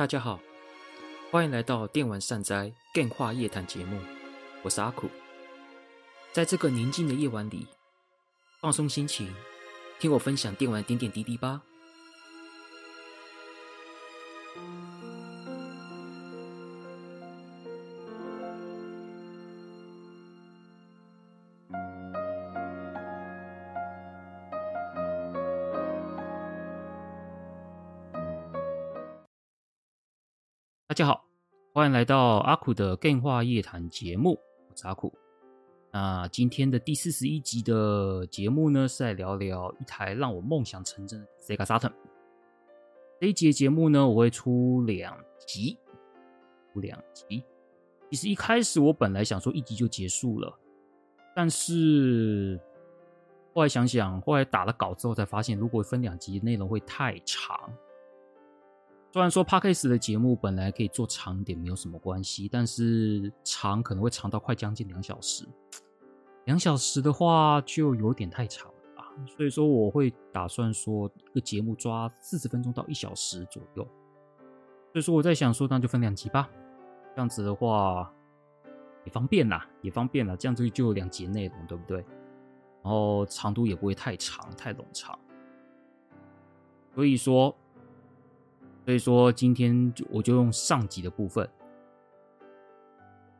大家好，欢迎来到电玩善哉 Game 话夜谈节目，我是阿苦。在这个宁静的夜晚里，放松心情，听我分享电玩点点滴滴吧。欢迎来到阿苦的 Game 话夜谈节目，我是阿苦。那今天的第四十一集的节目呢，是来聊聊一台让我梦想成真的 Sega Saturn。这一集节目呢，我会出两集，两集。其实一开始我本来想说一集就结束了，但是后来想想，后来打了稿之后才发现，如果分两集，内容会太长。虽然说 Podcast 的节目本来可以做长一点，没有什么关系，但是长可能会长到快将近两小时。两小时的话就有点太长了吧，所以说我会打算说一个节目抓四十分钟到一小时左右。所以说我在想说，那就分两集吧，这样子的话也方便啦，也方便啦，这样子就有两节内容，对不对？然后长度也不会太长，太冗长。所以说。所以说，今天我就用上集的部分。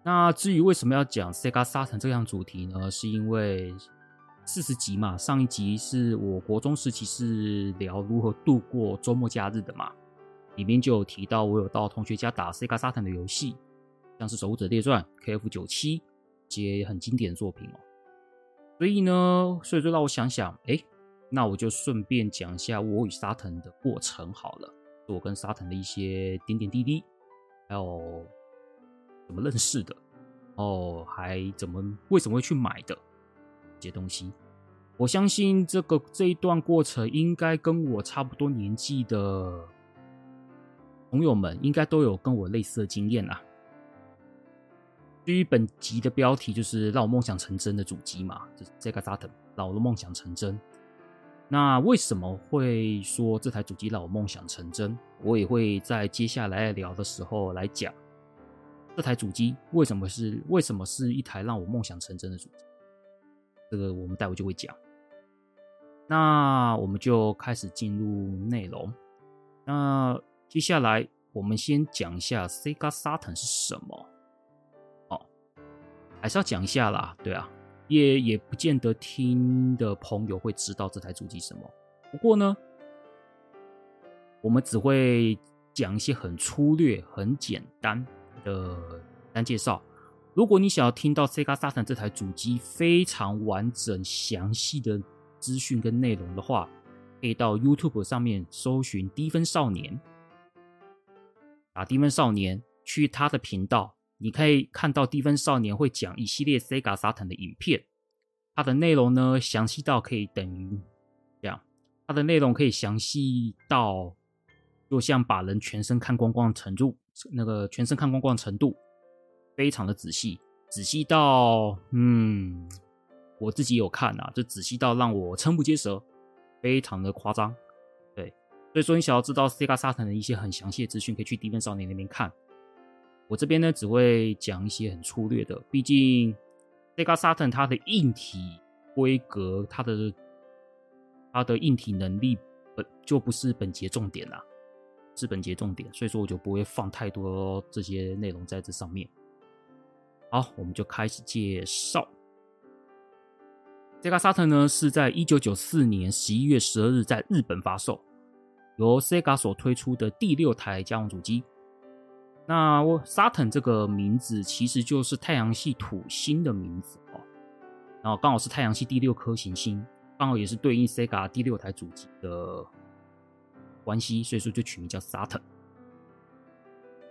那至于为什么要讲 Sega Saturn 这样主题呢？是因为四十集嘛，上一集是我国中时期是聊如何度过周末假日的嘛，里面就有提到我有到同学家打 Sega Saturn 的游戏，像是《守护者列传》、KF 九七这些很经典的作品哦。所以呢，所以就让我想想，哎，那我就顺便讲一下我与 Saturn 的过程好了。我跟沙腾的一些点点滴滴，还有怎么认识的，哦，还怎么为什么会去买的这些东西，我相信这个这一段过程应该跟我差不多年纪的朋友们应该都有跟我类似的经验啦。至于本集的标题就是让我梦想成真的主机嘛，就是这个沙腾让我的梦想成真。那为什么会说这台主机让我梦想成真？我也会在接下来聊的时候来讲这台主机为什么是为什么是一台让我梦想成真的主机。这个我们待会就会讲。那我们就开始进入内容。那接下来我们先讲一下 Sega Saturn 是什么？哦，还是要讲一下啦，对啊。也也不见得听的朋友会知道这台主机什么。不过呢，我们只会讲一些很粗略、很简单的单介绍。如果你想要听到 Sega Saturn 这台主机非常完整、详细的资讯跟内容的话，可以到 YouTube 上面搜寻“低分少年”，打“低分少年”去他的频道。你可以看到低分少年会讲一系列 Sega Saturn 的影片，它的内容呢详细到可以等于这样，它的内容可以详细到就像把人全身看光光的程度，那个全身看光光的程度非常的仔细，仔细到嗯，我自己有看啊，就仔细到让我瞠目结舌，非常的夸张，对，所以说你想要知道 Sega Saturn 的一些很详细的资讯，可以去低分少年那边看。我这边呢，只会讲一些很粗略的，毕竟 Sega Saturn 它的硬体规格，它的它的硬体能力本就不是本节重点啦，是本节重点，所以说我就不会放太多这些内容在这上面。好，我们就开始介绍 Sega Saturn 呢，是在一九九四年十一月十二日在日本发售，由 Sega 所推出的第六台家用主机。那我 Saturn 这个名字其实就是太阳系土星的名字哦，然后刚好是太阳系第六颗行星，刚好也是对应 Sega 第六台主机的关系，所以说就取名叫 Saturn。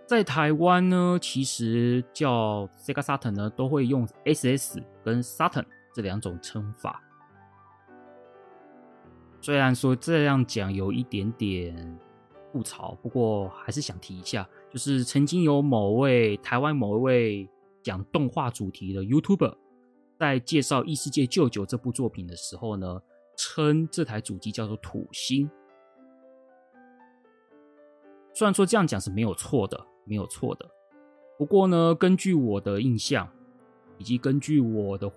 在台湾呢，其实叫 Sega Saturn 呢，都会用 SS 跟 Saturn 这两种称法。虽然说这样讲有一点点吐槽，不过还是想提一下。就是曾经有某位台湾某一位讲动画主题的 YouTuber，在介绍《异世界舅舅》这部作品的时候呢，称这台主机叫做土星。虽然说这样讲是没有错的，没有错的。不过呢，根据我的印象，以及根据我的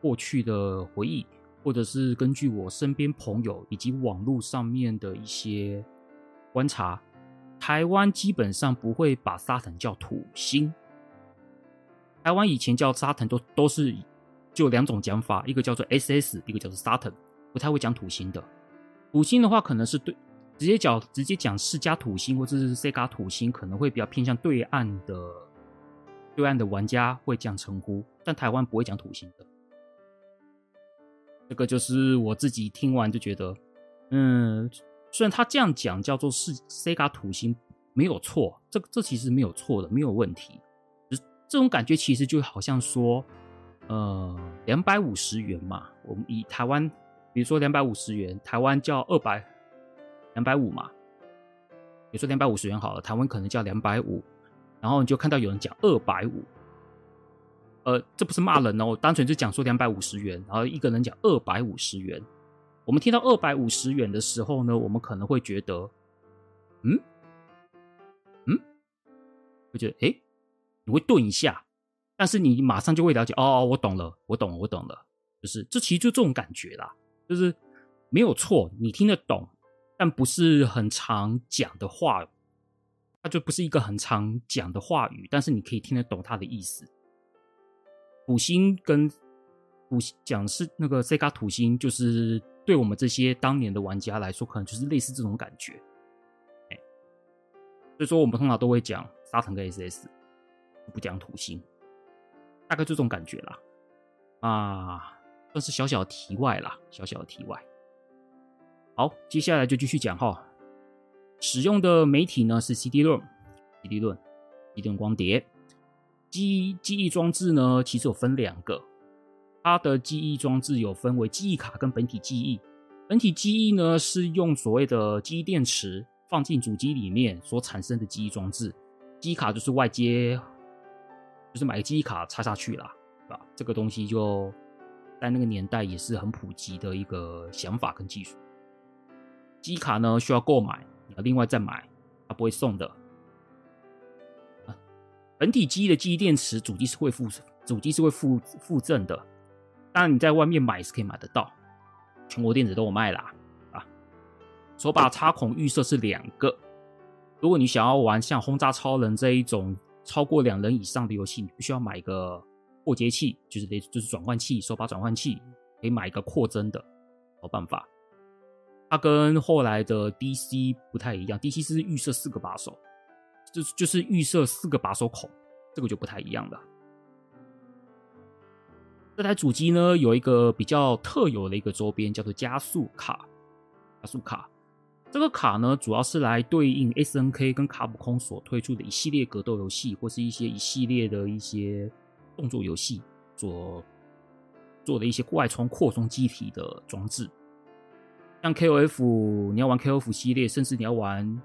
过去的回忆，或者是根据我身边朋友以及网络上面的一些观察，台湾基本上不会把沙腾叫土星。台湾以前叫沙腾都都是就两种讲法，一个叫做 SS，一个叫做沙腾，不太会讲土星的。土星的话，可能是对直接讲直接讲世嘉土星或者是 Sega 土星，可能会比较偏向对岸的对岸的玩家会这样称呼，但台湾不会讲土星的。这个就是我自己听完就觉得，嗯，虽然他这样讲叫做是 Sega 土星没有错，这这其实没有错的，没有问题。这种感觉其实就好像说，呃，两百五十元嘛，我们以台湾，比如说两百五十元，台湾叫二百两百五嘛，比如说两百五十元好了，台湾可能叫两百五，然后你就看到有人讲二百五。呃，这不是骂人哦，单纯就讲说两百五十元，然后一个人讲二百五十元。我们听到二百五十元的时候呢，我们可能会觉得，嗯，嗯，会觉得，诶，你会顿一下，但是你马上就会了解，哦哦，我懂了，我懂，我懂了，就是这其实就这种感觉啦，就是没有错，你听得懂，但不是很常讲的话，它就不是一个很常讲的话语，但是你可以听得懂它的意思。土星跟土星讲是那个 Sega 土星，就是对我们这些当年的玩家来说，可能就是类似这种感觉。哎，所以说我们通常都会讲沙腾跟 SS，不讲土星，大概就这种感觉啦。啊，算是小小的题外啦，小小的题外。好，接下来就继续讲哈。使用的媒体呢是 CD-ROM，CD-ROM，CD-ROM 光碟。记记忆装置呢，其实有分两个，它的记忆装置有分为记忆卡跟本体记忆。本体记忆呢是用所谓的记忆电池放进主机里面所产生的记忆装置，记忆卡就是外接，就是买个记忆卡插下去啦，对吧？这个东西就在那个年代也是很普及的一个想法跟技术。记忆卡呢需要购买，你要另外再买，它不会送的。本体机的记忆电池，主机是会附，主机是会附附赠的。当然，你在外面买是可以买得到，全国电子都有卖啦。啊，手把插孔预设是两个。如果你想要玩像轰炸超人这一种超过两人以上的游戏，你必须要买一个过节器，就是得就是转换器，手把转换器，可以买一个扩增的，好办法。它跟后来的 DC 不太一样，DC 是预设四个把手。就就是预设四个把手孔，这个就不太一样了。这台主机呢，有一个比较特有的一个周边，叫做加速卡。加速卡这个卡呢，主要是来对应 SNK 跟卡普空所推出的一系列格斗游戏，或是一些一系列的一些动作游戏所做的一些外充扩充机体的装置。像 KOF，你要玩 KOF 系列，甚至你要玩。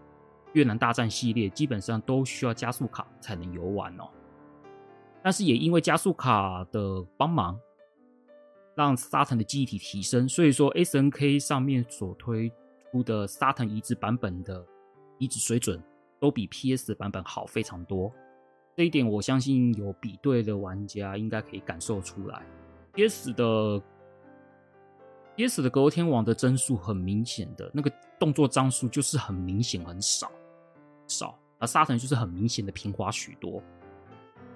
越南大战系列基本上都需要加速卡才能游玩哦，但是也因为加速卡的帮忙，让沙腾的记忆体提升，所以说 SNK 上面所推出的沙腾移植版本的移植水准都比 PS 版本好非常多。这一点我相信有比对的玩家应该可以感受出来。PS 的 PS 的格斗天王的帧数很明显的那个动作张数就是很明显很少。少，而沙腾就是很明显的平滑许多。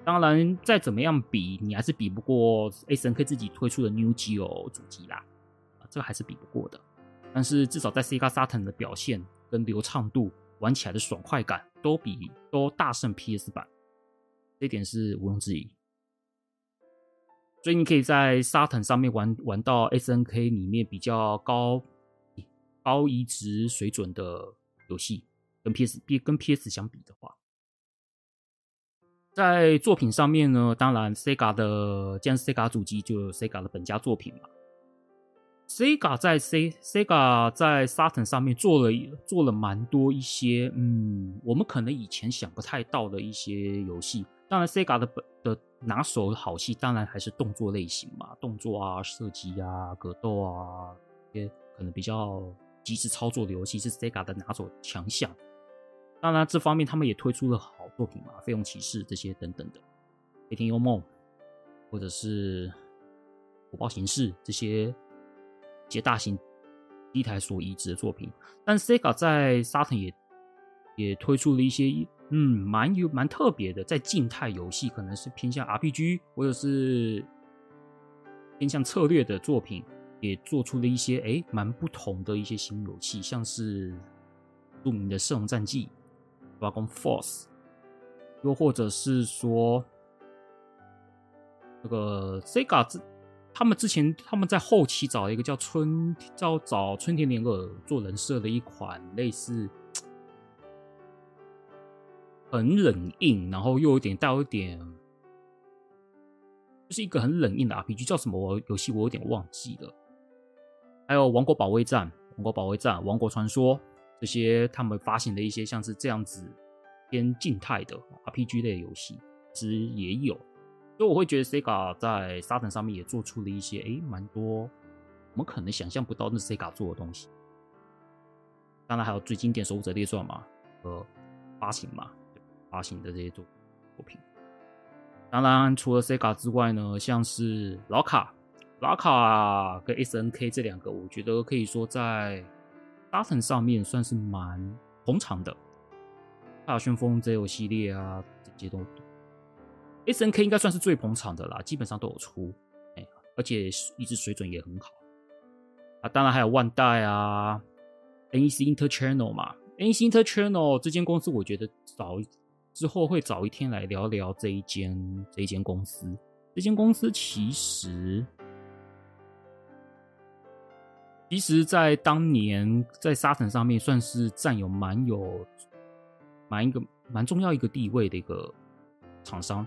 当然，再怎么样比，你还是比不过 SNK 自己推出的 New Geo 主机啦，啊，这个还是比不过的。但是至少在 Sega Saturn 的表现跟流畅度，玩起来的爽快感都比都大胜 PS 版，这一点是毋庸置疑。所以你可以在 Saturn 上面玩玩到 SNK 里面比较高高移植水准的游戏。跟 PS，跟 PS 相比的话，在作品上面呢，当然 Sega 的，既然 Sega 主机，就有 Sega 的本家作品嘛。Sega 在 C Sega 在 Saturn 上面做了做了蛮多一些，嗯，我们可能以前想不太到的一些游戏。当然，Sega 的本的拿手好戏，当然还是动作类型嘛，动作啊、射击啊、格斗啊，一些可能比较即时操作的游戏是 Sega 的拿手强项。当然，这方面他们也推出了好作品嘛，《费用骑士》这些等等的，《飞天幽梦》或者是《火爆形式》这些一些大型机台所移植的作品。但 Sega 在 Saturn 也也推出了一些嗯蛮有蛮特别的，在静态游戏可能是偏向 RPG 或者是偏向策略的作品，也做出了一些哎蛮不同的一些新游戏，像是著名的《圣龙战记》。Dragon Force，又或者是说，这个 Sega 之他们之前他们在后期找了一个叫春叫找春田莲二做人设的一款类似很冷硬，然后又有点带有一点，就是一个很冷硬的 RPG，叫什么游戏我有点忘记了。还有《王国保卫战》《王国保卫战》《王国传说》。这些他们发行的一些像是这样子偏静态的 RPG 类游戏，其实也有，所以我会觉得 Sega 在 Saturn 上面也做出了一些诶蛮多我们可能想象不到那 Sega 做的东西。当然还有最经典《守护者列传》嘛，和发行嘛，发行的这些作作品。当然除了 Sega 之外呢，像是老卡、老卡跟 SNK 这两个，我觉得可以说在。Saturn 上面算是蛮捧场的，大旋风 ZERO 系列啊，这些都 SNK 应该算是最捧场的啦，基本上都有出，哎，而且一直水准也很好啊。当然还有万代啊，NEC Inter-Channel 嘛，NEC Inter-Channel 这间公司，我觉得早之后会早一天来聊聊这一间这一间公司。这间公司其实。其实，在当年在沙城上面算是占有蛮有蛮一个蛮重要一个地位的一个厂商，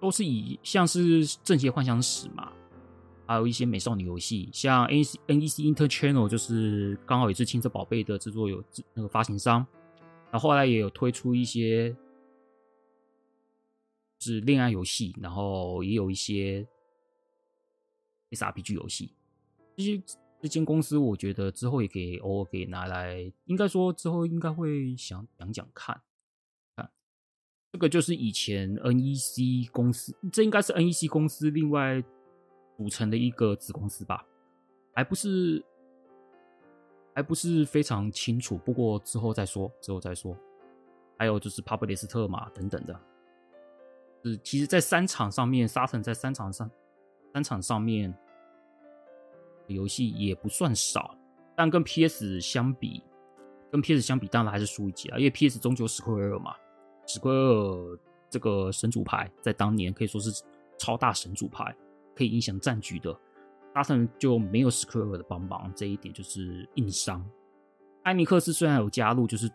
都是以像是《正邪幻想史》嘛，还有一些美少女游戏，像 N N E C Inter-Channel 就是刚好也是《青色宝贝》的制作有那个发行商，然后后来也有推出一些是恋爱游戏，然后也有一些 SRPG 游戏。这些这间公司，我觉得之后也可以偶尔给拿来，应该说之后应该会想讲讲看。看，这个就是以前 NEC 公司，这应该是 NEC 公司另外组成的一个子公司吧，还不是还不是非常清楚。不过之后再说，之后再说。还有就是帕布雷斯特嘛，等等的。是，其实，在三场上面，沙腾在三场上，三场上面。游戏也不算少，但跟 PS 相比，跟 PS 相比，当然还是输一截啊。因为 PS 终究史克威尔嘛，史克威尔这个神主牌在当年可以说是超大神主牌，可以影响战局的。Saturn 就没有史克威尔的帮忙，这一点就是硬伤。艾尼克斯虽然有加入，就是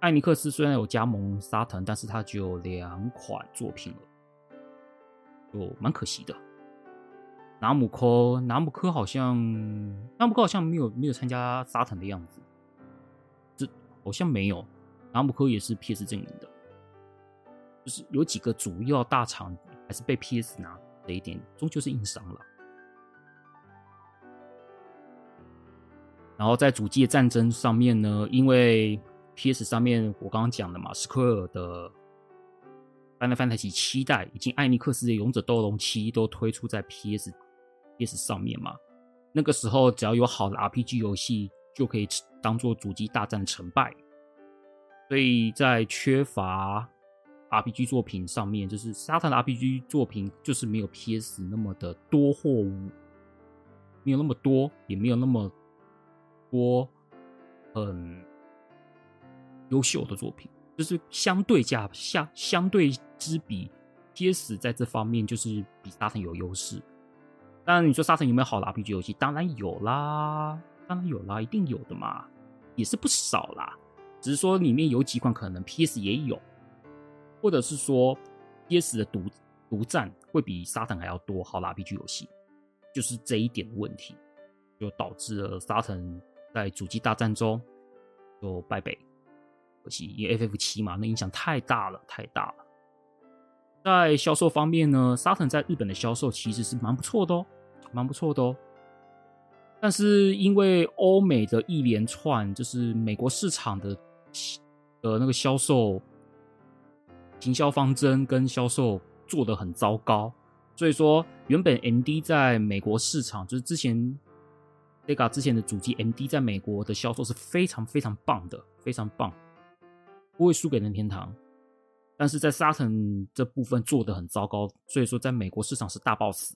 艾尼克斯虽然有加盟沙腾但是他只有两款作品了，就蛮可惜的。纳姆科，纳姆科好像，纳姆科好像没有没有参加沙腾的样子，这好像没有。纳姆科也是 PS 阵营的，就是有几个主要大厂还是被 PS 拿这一点，终究是硬伤了。然后在主机的战争上面呢，因为 PS 上面我刚刚讲的嘛，斯科尔的《Final Fantasy 七代以及艾尼克斯的《勇者斗龙七》都推出在 PS。PS 上面嘛，那个时候只要有好的 RPG 游戏，就可以当做主机大战的成败。所以在缺乏 RPG 作品上面，就是 Saturn 的 RPG 作品就是没有 PS 那么的多货物，没有那么多，也没有那么多很优秀的作品，就是相对价相相对之比，PS 在这方面就是比 Saturn 有优势。当然，你说沙城有没有好的 RPG 游戏？当然有啦，当然有啦，一定有的嘛，也是不少啦。只是说里面有几款可能 PS 也有，或者是说 PS 的独独占会比沙城还要多好的 RPG 游戏，就是这一点的问题，就导致了沙城在主机大战中就败北。可惜因为 FF 七嘛，那影响太大了，太大了。在销售方面呢，Satan 在日本的销售其实是蛮不错的哦，蛮不错的哦。但是因为欧美的一连串，就是美国市场的的那个销售、行销方针跟销售做得很糟糕，所以说原本 MD 在美国市场，就是之前 Sega 之前的主机 MD 在美国的销售是非常非常棒的，非常棒，不会输给任天堂。但是在 Saturn 这部分做的很糟糕，所以说在美国市场是大爆死。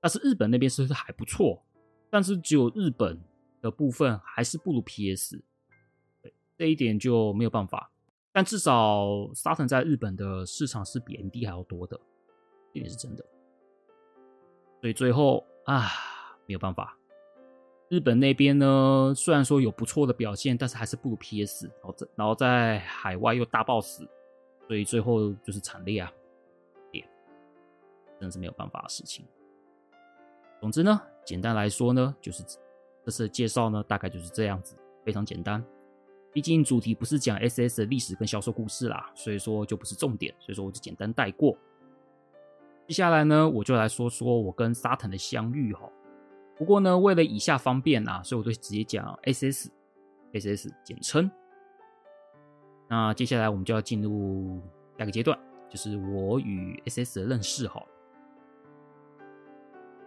但是日本那边是还不错，但是只有日本的部分还是不如 PS，对，这一点就没有办法。但至少 Saturn 在日本的市场是比 MD 还要多的，这也是真的。所以最后啊，没有办法。日本那边呢，虽然说有不错的表现，但是还是不如 PS，然后在然后在海外又大爆死。所以最后就是惨烈啊，点，真的是没有办法的事情。总之呢，简单来说呢，就是这次的介绍呢，大概就是这样子，非常简单。毕竟主题不是讲 SS 的历史跟销售故事啦，所以说就不是重点，所以说我就简单带过。接下来呢，我就来说说我跟 Saturn 的相遇哈。不过呢，为了以下方便啊，所以我就直接讲 SS，SS 简称。那接下来我们就要进入下个阶段，就是我与 SS 的认识哈。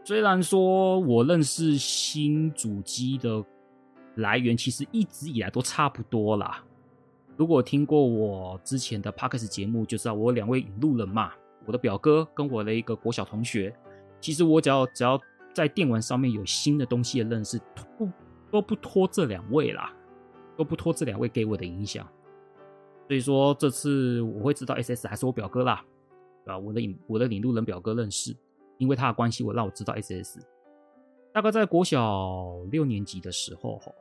虽然说我认识新主机的来源其实一直以来都差不多啦。如果听过我之前的 Podcast 节目，就知道我两位引路人嘛，我的表哥跟我的一个国小同学。其实我只要只要在电玩上面有新的东西的认识，不都不脱这两位啦，都不脱这两位给我的影响。所以说这次我会知道 SS 还是我表哥啦，对吧？我的引我的领路人表哥认识，因为他的关系，我让我知道 SS。大概在国小六年级的时候，哈，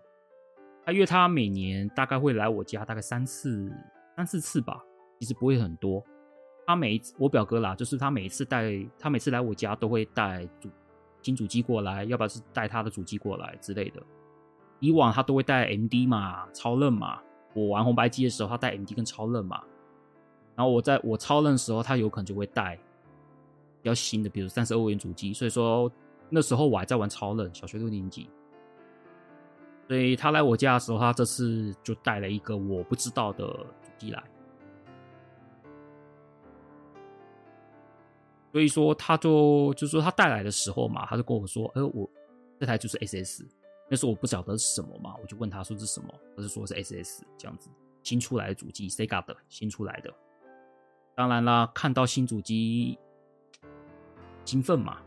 他约他每年大概会来我家大概三次三四次吧，其实不会很多。他每一次我表哥啦，就是他每一次带他每次来我家都会带主新主机过来，要不然是带他的主机过来之类的。以往他都会带 MD 嘛，超任嘛。我玩红白机的时候，他带 MD 跟超任嘛，然后我在我超任的时候，他有可能就会带比较新的，比如三十二位元主机。所以说那时候我还在玩超任，小学六年级。所以他来我家的时候，他这次就带了一个我不知道的主机来。所以说他就就说他带来的时候嘛，他就跟我说：“哎，我这台就是 SS。”那时候我不晓得是什么嘛，我就问他说是什么，他是说是 SS 这样子新出来的主机，Sega 的新出来的。当然啦，看到新主机兴奋嘛，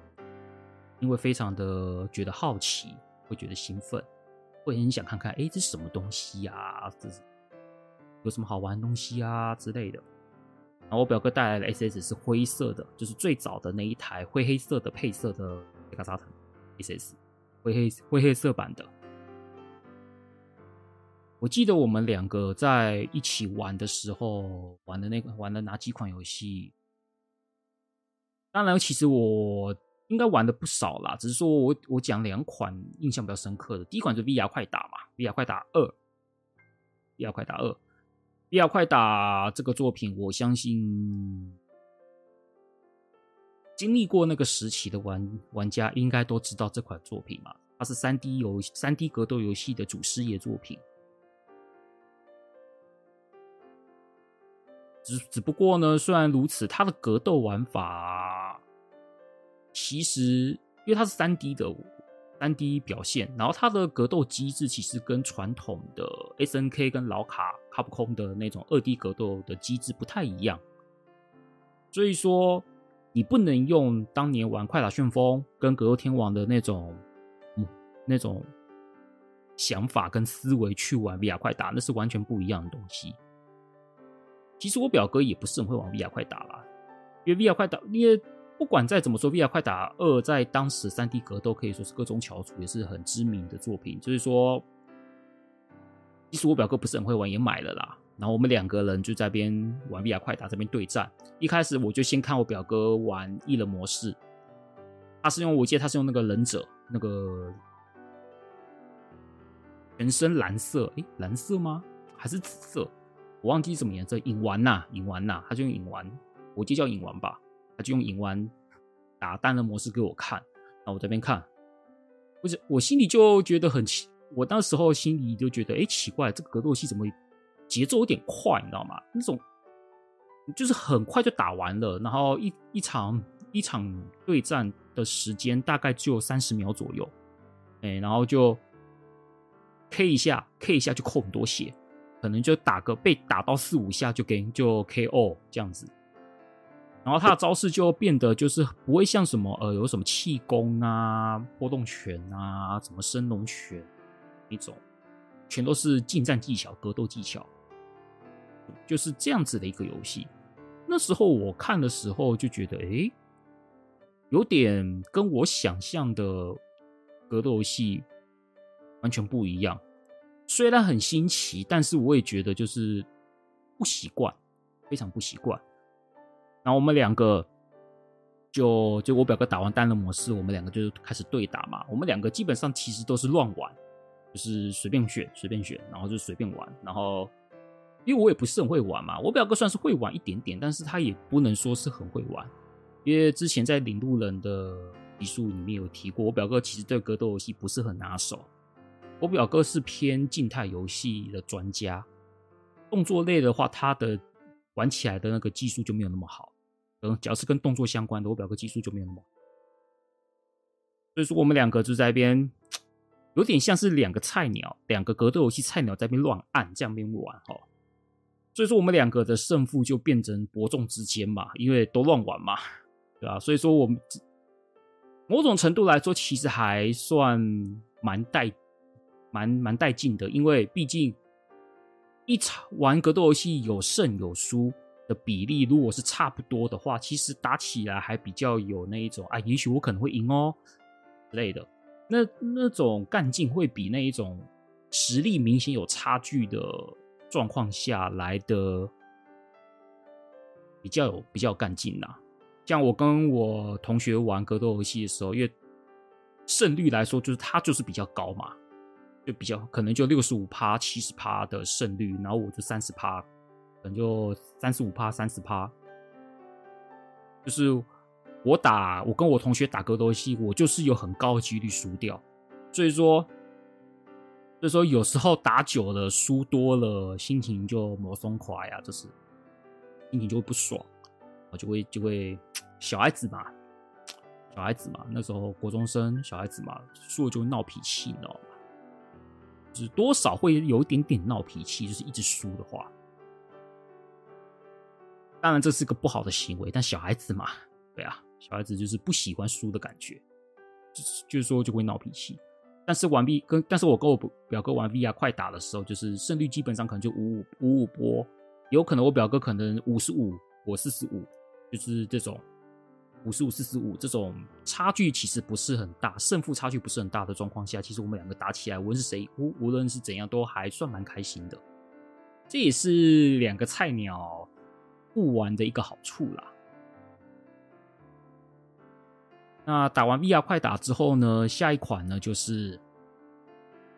因为非常的觉得好奇，会觉得兴奋，会很想看看，哎，这是什么东西呀？这是有什么好玩的东西啊之类的。然后我表哥带来的 SS 是灰色的，就是最早的那一台灰黑色的配色的 Sega 沙城 SS。灰黑灰黑色版的，我记得我们两个在一起玩的时候，玩的那个玩的哪几款游戏？当然，其实我应该玩的不少啦，只是说我我讲两款印象比较深刻的。第一款就是 VR 快打嘛，VR 快打二，VR 快打二，VR 快打这个作品，我相信。经历过那个时期的玩玩家应该都知道这款作品嘛，它是三 D 游三 D 格斗游戏的祖师爷作品。只只不过呢，虽然如此，它的格斗玩法其实因为它是三 D 的三 D 表现，然后它的格斗机制其实跟传统的 SNK 跟老卡卡普空的那种二 D 格斗的机制不太一样，所以说。你不能用当年玩《快打旋风》跟《格斗天王》的那种，嗯，那种想法跟思维去玩 VR 快打，那是完全不一样的东西。其实我表哥也不是很会玩 VR 快打啦，因为 VR 快打，因为不管再怎么说，VR 快打二在当时三 D 格斗可以说是各中翘楚，也是很知名的作品。就是说，其实我表哥不是很会玩，也买了啦。然后我们两个人就在边玩 VR 快打，这边对战。一开始我就先看我表哥玩一人模式，他是用，我记得他是用那个忍者，那个全身蓝色，诶，蓝色吗？还是紫色？我忘记什么颜色。影丸呐，影丸呐，他就用影丸，我记得叫影丸吧，他就用影丸打单人模式给我看。然后我这边看，不是，我心里就觉得很奇，我当时候心里就觉得，诶，奇怪，这个格斗戏怎么？节奏有点快，你知道吗？那种就是很快就打完了，然后一一场一场对战的时间大概只有三十秒左右，哎，然后就 K 一下，K 一下就扣很多血，可能就打个被打到四五下就给就 KO 这样子。然后他的招式就变得就是不会像什么呃有什么气功啊、波动拳啊、什么升龙拳那种，全都是近战技巧、格斗技巧，就是这样子的一个游戏。那时候我看的时候就觉得，哎，有点跟我想象的格斗游戏完全不一样。虽然很新奇，但是我也觉得就是不习惯，非常不习惯。然后我们两个就就我表哥打完单人模式，我们两个就开始对打嘛。我们两个基本上其实都是乱玩，就是随便选随便选，然后就随便玩。然后因为我也不是很会玩嘛，我表哥算是会玩一点点，但是他也不能说是很会玩。因为之前在领路人的集数里面有提过，我表哥其实对格斗游戏不是很拿手。我表哥是偏静态游戏的专家，动作类的话，他的玩起来的那个技术就没有那么好。嗯，只要是跟动作相关的，我表哥技术就没有那么好。所以说，我们两个就在一边，有点像是两个菜鸟，两个格斗游戏菜鸟在边乱按，这样边玩哈。所以说，我们两个的胜负就变成伯仲之间嘛，因为都乱玩嘛，对吧？所以说，我们某种程度来说，其实还算蛮带、蛮蛮带劲的，因为毕竟一场玩格斗游戏有胜有输。的比例如果是差不多的话，其实打起来还比较有那一种啊，也许我可能会赢哦之类的。那那种干劲会比那一种实力明显有差距的状况下来的比较有比较干劲呐。像我跟我同学玩格斗游戏的时候，因为胜率来说，就是他就是比较高嘛，就比较可能就六十五趴、七十趴的胜率，然后我就三十趴。可能就三十五趴、三十趴，就是我打我跟我同学打格斗游戏，我就是有很高的几率输掉。所以说，所以说有时候打久了输多了，心情就没松快呀，就是心情就会不爽，我就会就会小孩子嘛，小孩子嘛，那时候国中生小孩子嘛，输了就会闹脾气，你知道吗？就是多少会有一点点闹脾气，就是一直输的话。当然这是个不好的行为，但小孩子嘛，对啊，小孩子就是不喜欢输的感觉，就是就是说就会闹脾气。但是玩 V 跟，但是我跟我表哥玩 VR 快打的时候，就是胜率基本上可能就五五五五波，有可能我表哥可能五十五，我四十五，就是这种五十五四十五这种差距其实不是很大，胜负差距不是很大的状况下，其实我们两个打起来，无论是谁，无无论是怎样，都还算蛮开心的。这也是两个菜鸟。不玩的一个好处啦。那打完 VR 快打之后呢，下一款呢就是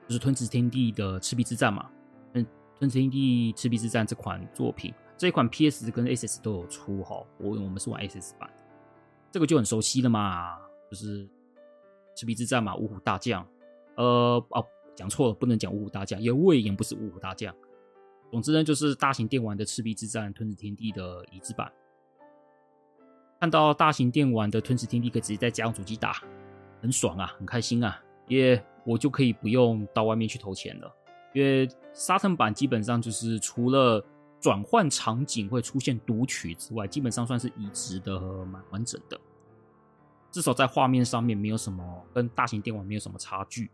就是《吞食天地》的赤壁之战嘛。嗯，《吞食天地》赤壁之战这款作品，这一款 PS 跟 SS 都有出哈。我我们是玩 SS 版，这个就很熟悉了嘛，就是赤壁之战嘛，五虎大将。呃哦，讲错了，不能讲五虎大将，因为魏延不是五虎大将。总之呢，就是大型电玩的《赤壁之战》《吞食天地》的移植版。看到大型电玩的《吞食天地》可以直接在家用主机打，很爽啊，很开心啊！因为我就可以不用到外面去投钱了。因为沙腾版基本上就是除了转换场景会出现读取之外，基本上算是移植的蛮完整的。至少在画面上面没有什么跟大型电玩没有什么差距。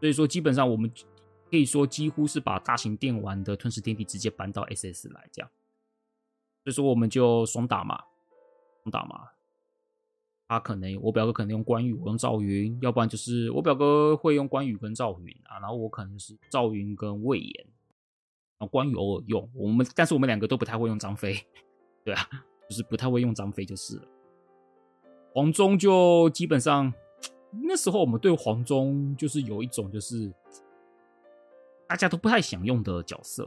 所以说，基本上我们。可以说几乎是把大型电玩的《吞食天地》直接搬到 SS 来这样，所以说我们就双打嘛，双打嘛。他可能我表哥可能用关羽，我用赵云，要不然就是我表哥会用关羽跟赵云啊，然后我可能是赵云跟魏延，然后关羽偶尔用我们，但是我们两个都不太会用张飞，对啊，就是不太会用张飞就是了。黄忠就基本上那时候我们对黄忠就是有一种就是。大家都不太想用的角色，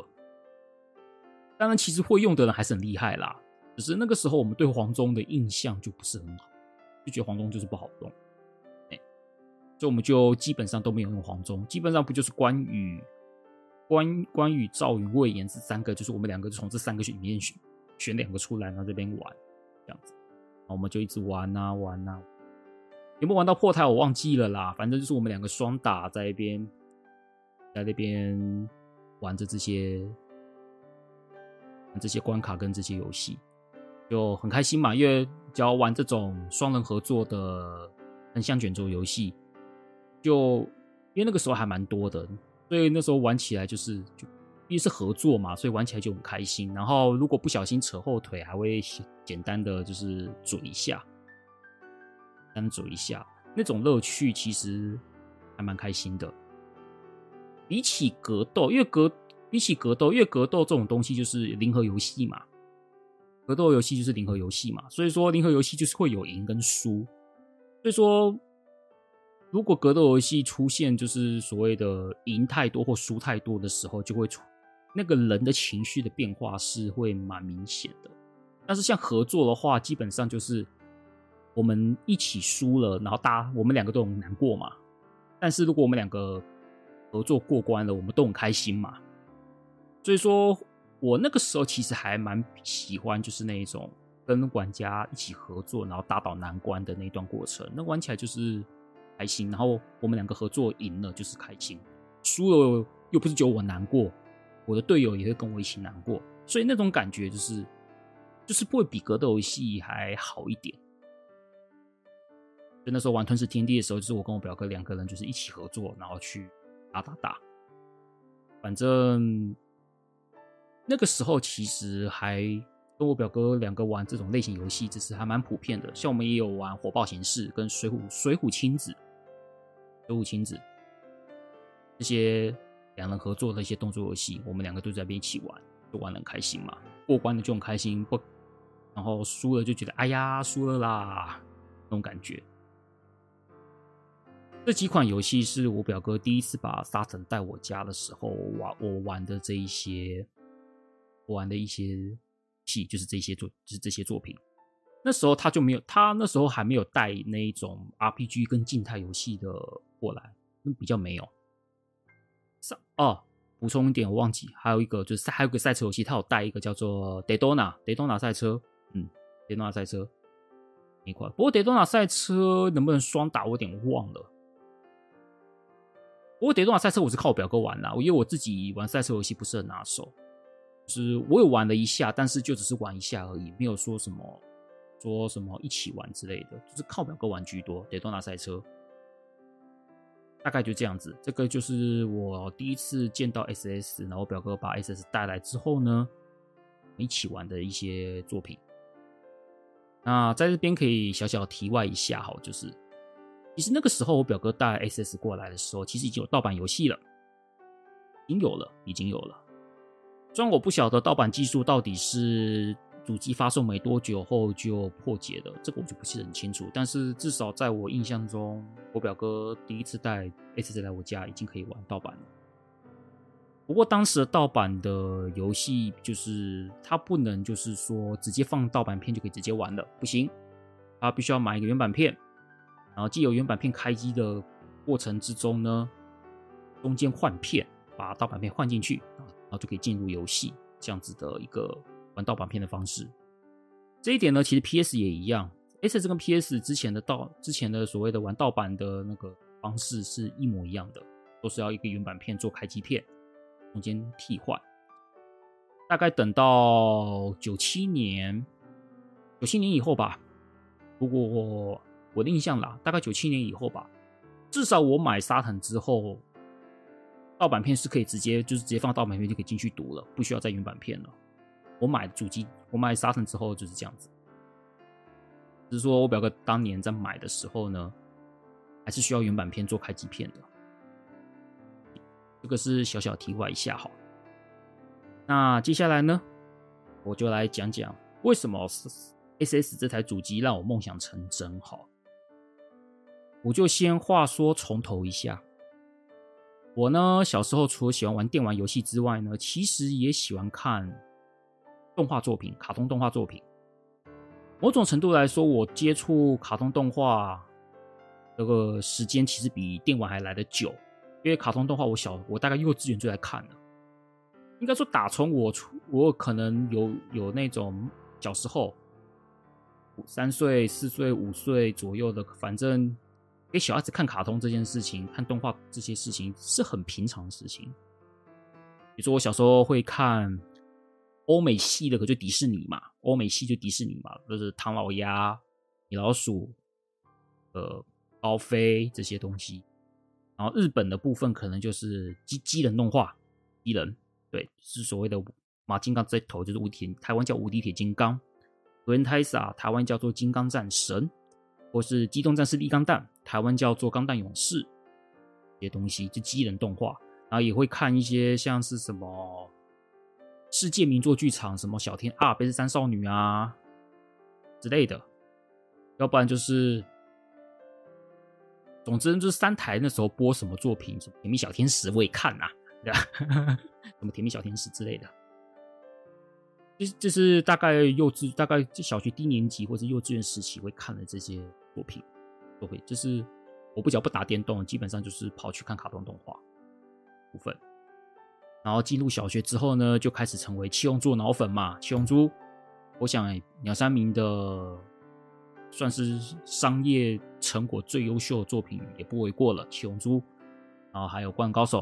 当然，其实会用的人还是很厉害啦。只是那个时候，我们对黄忠的印象就不是很好，就觉得黄忠就是不好用。哎，所以我们就基本上都没有用黄忠，基本上不就是关羽、关关羽、赵云、魏延这三个，就是我们两个就从这三个里面选选两个出来，然后这边玩这样子，然后我们就一直玩啊玩啊，有没有玩到破台我忘记了啦，反正就是我们两个双打在一边，在那边玩着这些这些关卡跟这些游戏，就很开心嘛，因为只要玩这种双人合作的横向卷轴游戏。就因为那个时候还蛮多的，所以那时候玩起来就是就因为是合作嘛，所以玩起来就很开心。然后如果不小心扯后腿，还会简单的就是嘴一下，单嘴一下，那种乐趣其实还蛮开心的。比起格斗，因为格比起格斗，因为格斗这种东西就是零和游戏嘛，格斗游戏就是零和游戏嘛，所以说零和游戏就是会有赢跟输，所以说。如果格斗游戏出现就是所谓的赢太多或输太多的时候，就会出那个人的情绪的变化是会蛮明显的。但是像合作的话，基本上就是我们一起输了，然后大家我们两个都很难过嘛。但是如果我们两个合作过关了，我们都很开心嘛。所以说我那个时候其实还蛮喜欢，就是那一种跟玩家一起合作，然后打倒难关的那一段过程。那玩起来就是。开心，然后我们两个合作赢了就是开心，输了又不是只有我难过，我的队友也会跟我一起难过，所以那种感觉就是，就是不会比格斗游戏还好一点。就那时候玩《吞噬天地》的时候，就是我跟我表哥两个人就是一起合作，然后去打打打。反正那个时候其实还跟我表哥两个玩这种类型游戏，只是还蛮普遍的。像我们也有玩《火爆形式》跟《水浒水浒亲子》。水浒亲子这些两人合作的一些动作游戏，我们两个都在那边一起玩，就玩得很开心嘛。过关的就很开心，不，然后输了就觉得哎呀输了啦，那种感觉。这几款游戏是我表哥第一次把沙腾带我家的时候玩，我玩的这一些，玩的一些戏，就是这些作，就是这些作品。那时候他就没有，他那时候还没有带那一种 RPG 跟静态游戏的过来，那比较没有。上哦，补充一点，我忘记还有一个就是还有个赛车游戏，他有带一个叫做 Daytona，Daytona 赛车，嗯，Daytona 赛车一块。不过 Daytona 赛车能不能双打，我有点忘了。不过 Daytona 赛车我是靠我表哥玩啦，因为我自己玩赛车游戏不是很拿手，是我有玩了一下，但是就只是玩一下而已，没有说什么说什么一起玩之类的，就是靠表哥玩居多。得多拿赛车。大概就这样子，这个就是我第一次见到 SS，然后表哥把 SS 带来之后呢，一起玩的一些作品。那在这边可以小小题外一下哈，就是其实那个时候我表哥带 SS 过来的时候，其实已经有盗版游戏了，已经有了，已经有了。虽然我不晓得盗版技术到底是。主机发售没多久后就破解了，这个我就不是很清楚。但是至少在我印象中，我表哥第一次带 SS 来我家，已经可以玩盗版了。不过当时的盗版的游戏，就是它不能就是说直接放盗版片就可以直接玩了，不行，它必须要买一个原版片，然后既有原版片开机的过程之中呢，中间换片，把盗版片换进去，然后就可以进入游戏，这样子的一个。玩盗版片的方式，这一点呢，其实 PS 也一样。SS 跟 PS 之前的盗之前的所谓的玩盗版的那个方式是一模一样的，都是要一个原版片做开机片，中间替换。大概等到九七年，九七年以后吧。如果我，我的印象啦，大概九七年以后吧。至少我买沙腾之后，盗版片是可以直接就是直接放盗版片就可以进去读了，不需要再原版片了。我买主机，我买沙腾之后就是这样子。只是说我表哥当年在买的时候呢，还是需要原版片做开机片的。这个是小小题外一下哈。那接下来呢，我就来讲讲为什么 SS 这台主机让我梦想成真哈。我就先话说从头一下。我呢，小时候除了喜欢玩电玩游戏之外呢，其实也喜欢看。动画作品、卡通动画作品，某种程度来说，我接触卡通动画这个时间其实比电玩还来得久，因为卡通动画我小我大概幼稚园就来看了，应该说打从我出我可能有有那种小时候三岁四岁五岁左右的，反正给小孩子看卡通这件事情，看动画这些事情是很平常的事情。比如说我小时候会看欧美系的，可就迪士尼嘛，欧美系就迪士尼嘛，就是唐老鸭、米老鼠，呃。高飞这些东西，然后日本的部分可能就是机机人动画，机人对，是所谓的马金刚 Z 头，就是无敌，台湾叫无敌铁金刚，格伦泰萨，台湾叫做金刚战神，或是机动战士力钢弹，台湾叫做钢弹勇士，这些东西就机人动画，然后也会看一些像是什么世界名作剧场，什么小天阿尔卑斯山少女啊之类的，要不然就是。总之就是三台那时候播什么作品，什么《甜蜜小天使》我也看呐、啊，对吧？什么《甜蜜小天使》之类的，这这是大概幼稚，大概小学低年级或者幼稚园时期会看的这些作品，都会就是我不只要不打电动，基本上就是跑去看卡通动画部分。然后进入小学之后呢，就开始成为七龙珠脑粉嘛。七龙珠，我想鸟山明的。算是商业成果最优秀的作品也不为过了，《七龙珠》，然后还有《灌高手》。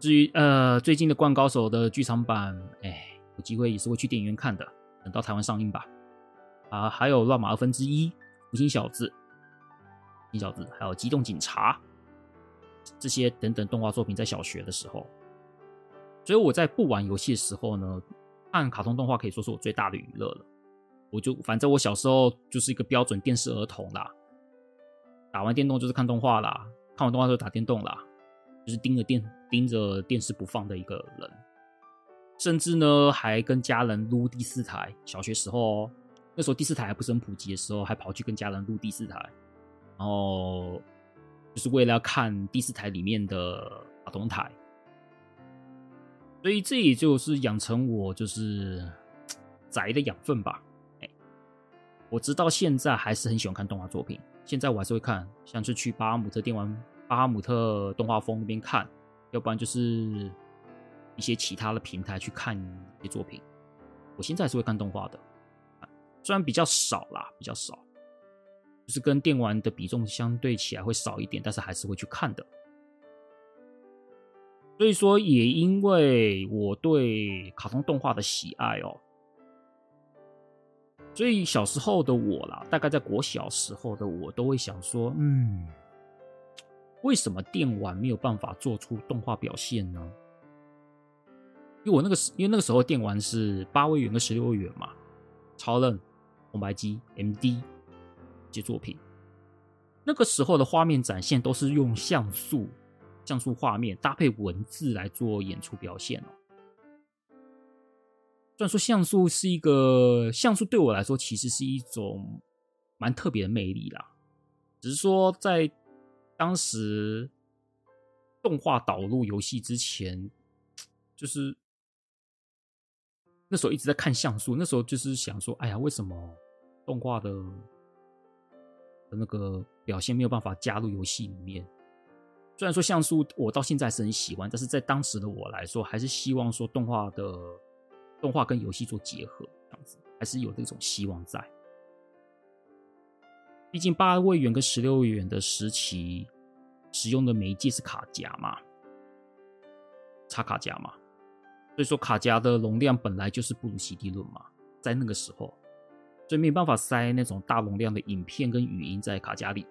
至于呃最近的《灌高手》的剧场版，哎，有机会也是会去电影院看的，等到台湾上映吧。啊，还有《乱马二分之一》、《福星小子》、《福星小子》，还有《机动警察》这些等等动画作品，在小学的时候，所以我在不玩游戏的时候呢，看卡通动画可以说是我最大的娱乐了。我就反正我小时候就是一个标准电视儿童啦，打完电动就是看动画啦，看完动画就打电动啦，就是盯着电盯着电视不放的一个人，甚至呢还跟家人撸第四台。小学时候哦，那时候第四台还不是很普及的时候，还跑去跟家人撸第四台，然后就是为了要看第四台里面的卡通台，所以这也就是养成我就是宅的养分吧。哎我直到现在还是很喜欢看动画作品，现在我还是会看，像是去巴哈姆特电玩、巴哈姆特动画风那边看，要不然就是一些其他的平台去看一些作品。我现在还是会看动画的，虽然比较少啦，比较少，就是跟电玩的比重相对起来会少一点，但是还是会去看的。所以说，也因为我对卡通动画的喜爱哦。所以小时候的我啦，大概在国小时候的我，都会想说，嗯，为什么电玩没有办法做出动画表现呢？因为我那个时，因为那个时候电玩是八位元跟十六位元嘛，超任、红白机、MD 作品，那个时候的画面展现都是用像素、像素画面搭配文字来做演出表现哦。虽然说像素是一个像素，对我来说其实是一种蛮特别的魅力啦。只是说在当时动画导入游戏之前，就是那时候一直在看像素，那时候就是想说，哎呀，为什么动画的的那个表现没有办法加入游戏里面？虽然说像素我到现在是很喜欢，但是在当时的我来说，还是希望说动画的。动画跟游戏做结合，这样子还是有这种希望在。毕竟八位元跟十六位元的时期使用的媒介是卡夹嘛，插卡夹嘛，所以说卡夹的容量本来就是不如 CD 论嘛，在那个时候，所以没有办法塞那种大容量的影片跟语音在卡夹里。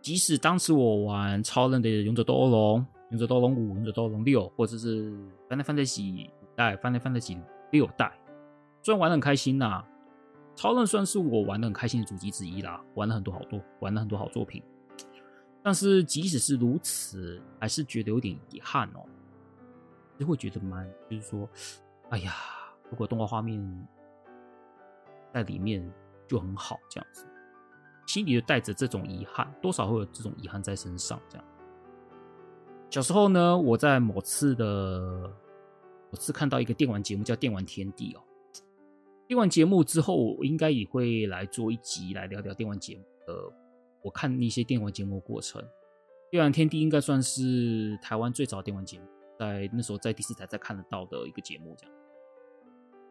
即使当时我玩超任的勇者斗恶龙、勇者斗龙五、勇者斗龙六，或者是 Final Fantasy。代 Final Fantasy 六代，虽然玩的很开心呐、超任算是我玩的很开心的主机之一啦，玩了很多好多，玩了很多好作品。但是即使是如此，还是觉得有点遗憾哦，就会觉得蛮，就是说，哎呀，如果动画画面在里面就很好，这样子，心里就带着这种遗憾，多少会有这种遗憾在身上。这样，小时候呢，我在某次的。我是看到一个电玩节目叫《电玩天地》哦，电玩节目之后，我应该也会来做一集来聊聊电玩节目的我看一些电玩节目的过程，《电玩天地》应该算是台湾最早电玩节目，在那时候在第四台才看得到的一个节目。这样，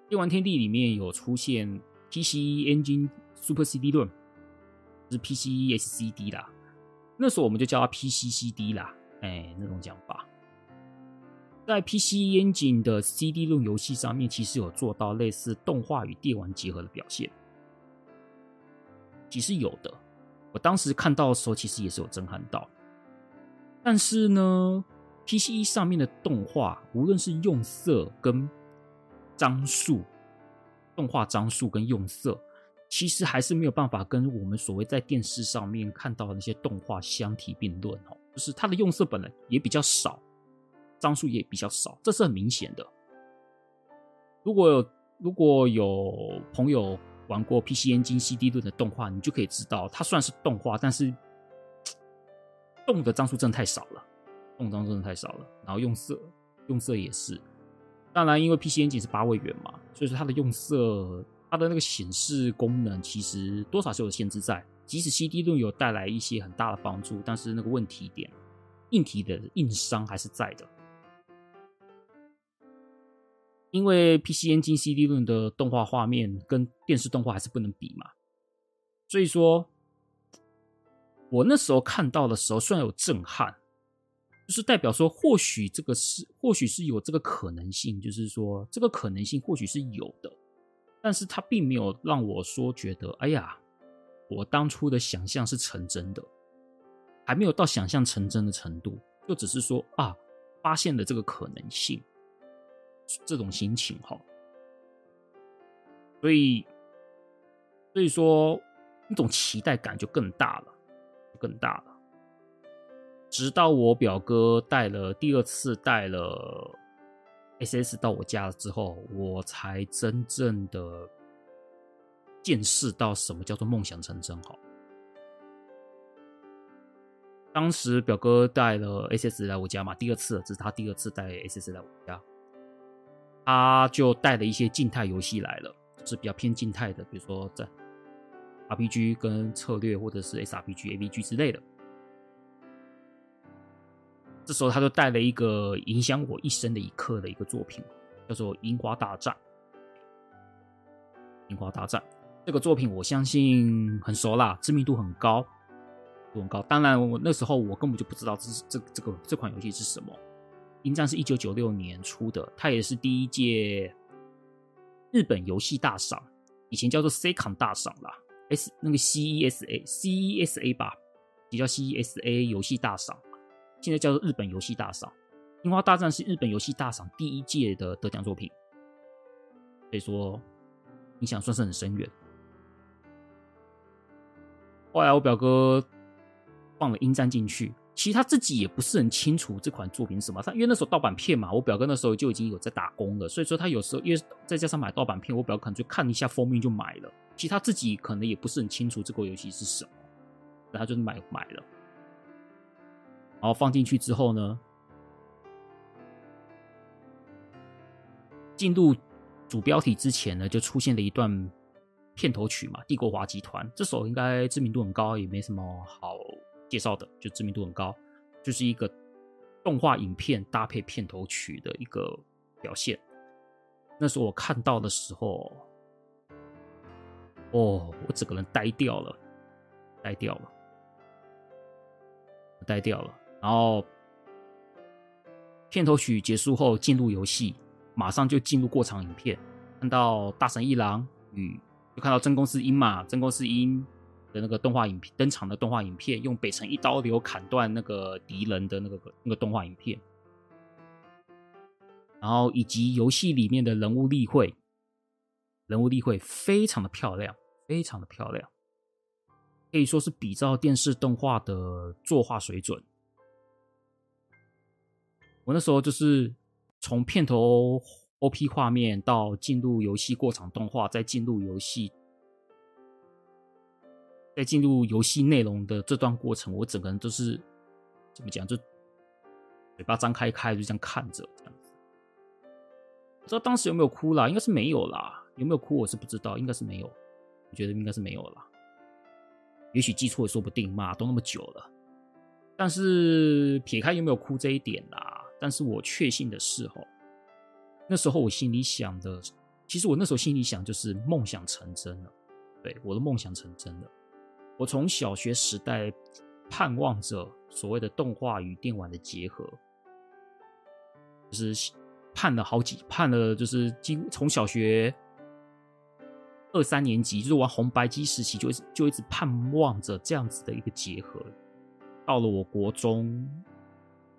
《电玩天地》里面有出现 PC Engine Super CD ROM，是 PCE SCD 啦。那时候我们就叫它 PC CD 啦，哎，那种讲法。在 PC Engine 的 CD-ROM 游戏上面，其实有做到类似动画与电玩结合的表现，其实有的。我当时看到的时候，其实也是有震撼到。但是呢，PC 上面的动画，无论是用色跟张数，动画张数跟用色。其实还是没有办法跟我们所谓在电视上面看到的那些动画相提并论哦，就是它的用色本来也比较少，张数也比较少，这是很明显的。如果有如果有朋友玩过 PC Engine CD 论的动画，你就可以知道，它虽然是动画，但是动的张数真的太少了，动张真的太少了。然后用色用色也是，当然因为 P C N G 是八位元嘛，所以说它的用色。它的那个显示功能其实多少是有限制在，即使 C D 论有带来一些很大的帮助，但是那个问题点，硬体的硬伤还是在的。因为 P C N G C D 论的动画画面跟电视动画还是不能比嘛，所以说，我那时候看到的时候虽然有震撼，就是代表说或许这个是或许是有这个可能性，就是说这个可能性或许是有的。但是他并没有让我说觉得，哎呀，我当初的想象是成真的，还没有到想象成真的程度，就只是说啊，发现了这个可能性，这种心情哈。所以，所以说那种期待感就更大了，更大了。直到我表哥带了第二次带了。SS 到我家了之后，我才真正的见识到什么叫做梦想成真。好，当时表哥带了 SS 来我家嘛，第二次，这是他第二次带 SS 来我家，他就带了一些静态游戏来了，就是比较偏静态的，比如说在 RPG 跟策略，或者是 SRPG、AVG 之类的。这时候，他就带了一个影响我一生的一刻的一个作品，叫做《樱花大战》。樱花大战这个作品，我相信很熟啦，知名度很高，很高。当然，我那时候我根本就不知道这这这个这款游戏是什么。《樱战》是一九九六年出的，它也是第一届日本游戏大赏，以前叫做 c con 大赏啦，S 那个 CESA CESA 吧，也叫 CESA 游戏大赏。现在叫做日本游戏大赏，《樱花大战》是日本游戏大赏第一届的得奖作品，所以说影响算是很深远。后来我表哥放了《樱战》进去，其实他自己也不是很清楚这款作品什么。他因为那时候盗版片嘛，我表哥那时候就已经有在打工了，所以说他有时候因为再加上买盗版片，我表哥可能就看一下封面就买了。其实他自己可能也不是很清楚这个游戏是什么，然后就买买了。然后放进去之后呢，进入主标题之前呢，就出现了一段片头曲嘛，《帝国华集团》这首应该知名度很高，也没什么好介绍的，就知名度很高，就是一个动画影片搭配片头曲的一个表现。那时候我看到的时候，哦，我整个人呆掉了，呆掉了，呆掉了。然后片头曲结束后，进入游戏，马上就进入过场影片，看到大神一郎与就看到真宫寺樱嘛，真宫寺樱的那个动画影片登场的动画影片，用北辰一刀流砍断那个敌人的那个那个动画影片，然后以及游戏里面的人物例会，人物例会非常的漂亮，非常的漂亮，可以说是比照电视动画的作画水准。我那时候就是从片头 OP 画面到进入游戏过场动画，再进入游戏，再进入游戏内容的这段过程，我整个人都是怎么讲？就嘴巴张开开，就这样看着这样子。不知道当时有没有哭啦？应该是没有啦。有没有哭？我是不知道，应该是没有。我觉得应该是没有啦。也许记错也说不定嘛，都那么久了。但是撇开有没有哭这一点啦，但是我确信的是吼，那时候我心里想的，其实我那时候心里想就是梦想成真了，对，我的梦想成真了。我从小学时代盼望着所谓的动画与电玩的结合，就是盼了好几盼了，就是经从小学二三年级，就是玩红白机时期，就就一直盼望着这样子的一个结合。到了我国中，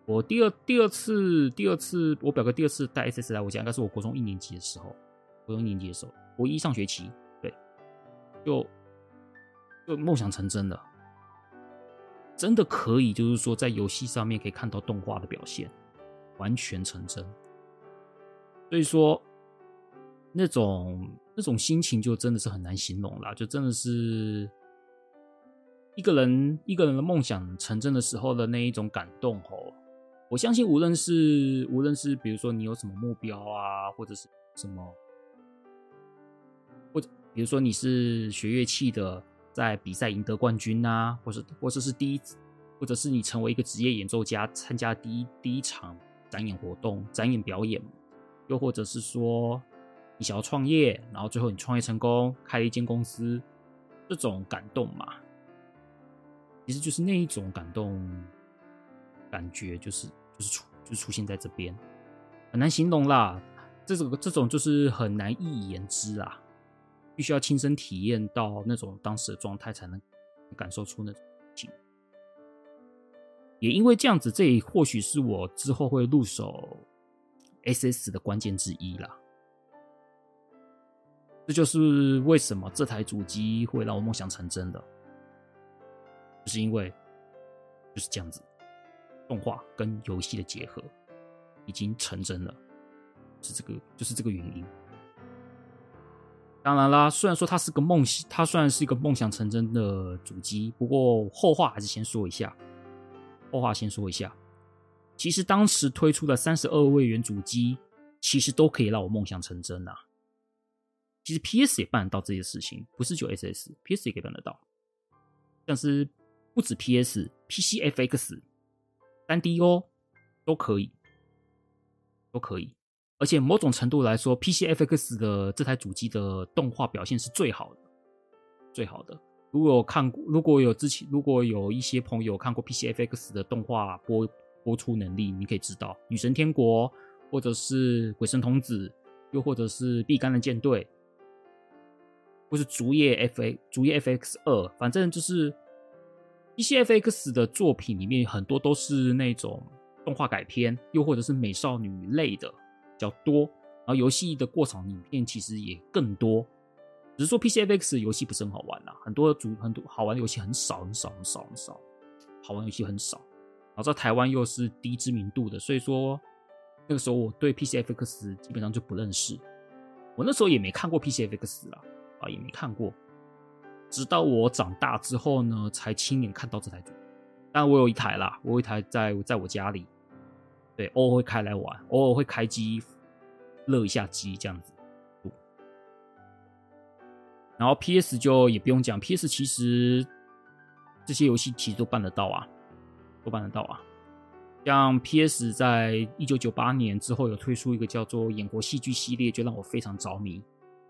我第二第二次第二次我表哥第二次带 SS 来我家，应该是我国中一年级的时候，国中一年级的时候，国一上学期，对，就就梦想成真了，真的可以，就是说在游戏上面可以看到动画的表现，完全成真。所以说，那种那种心情就真的是很难形容啦，就真的是。一个人一个人的梦想成真的时候的那一种感动哦，我相信无论是无论是比如说你有什么目标啊，或者是什么，或者比如说你是学乐器的，在比赛赢得冠军啊，或者或者是第一，或者是你成为一个职业演奏家，参加第一第一场展演活动、展演表演，又或者是说你想要创业，然后最后你创业成功，开了一间公司，这种感动嘛。其实就是那一种感动感觉，就是就是出就出现在这边，很难形容啦。这种这种就是很难一言之啊，必须要亲身体验到那种当时的状态，才能感受出那种情。也因为这样子，这也或许是我之后会入手 SS 的关键之一啦。这就是为什么这台主机会让我梦想成真的。就是因为就是这样子，动画跟游戏的结合已经成真了，是这个，就是这个原因。当然啦，虽然说它是个梦想，它虽然是一个梦想成真的主机，不过后话还是先说一下。后话先说一下，其实当时推出的三十二位元主机，其实都可以让我梦想成真呐。其实 PS 也办得到这些事情，不是就 SS，PS 也可以办得到，但是。不止 PS，PCFX PS、PCFX、3DO 都可以，都可以。而且某种程度来说，PCFX 的这台主机的动画表现是最好的，最好的。如果有看过，如果有之前，如果有一些朋友看过 PCFX 的动画播播出能力，你可以知道《女神天国》或者是《鬼神童子》，又或者是《毕甘的舰队》，或是《竹叶 FA》《竹叶 FX 二》，反正就是。PCFX 的作品里面很多都是那种动画改编，又或者是美少女类的较多。然后游戏的过场影片其实也更多，只是说 PCFX 游戏不是很好玩啦，很多主很多好玩的游戏很少很少很少很少，好玩游戏很少。然后在台湾又是低知名度的，所以说那个时候我对 PCFX 基本上就不认识。我那时候也没看过 PCFX 啦，啊，也没看过。直到我长大之后呢，才亲眼看到这台主机。但我有一台啦，我有一台在在我家里，对，偶尔会开来玩，偶尔会开机，热一下机这样子。然后 PS 就也不用讲，PS 其实这些游戏其实都办得到啊，都办得到啊。像 PS 在一九九八年之后有推出一个叫做《演活戏剧》系列，就让我非常着迷。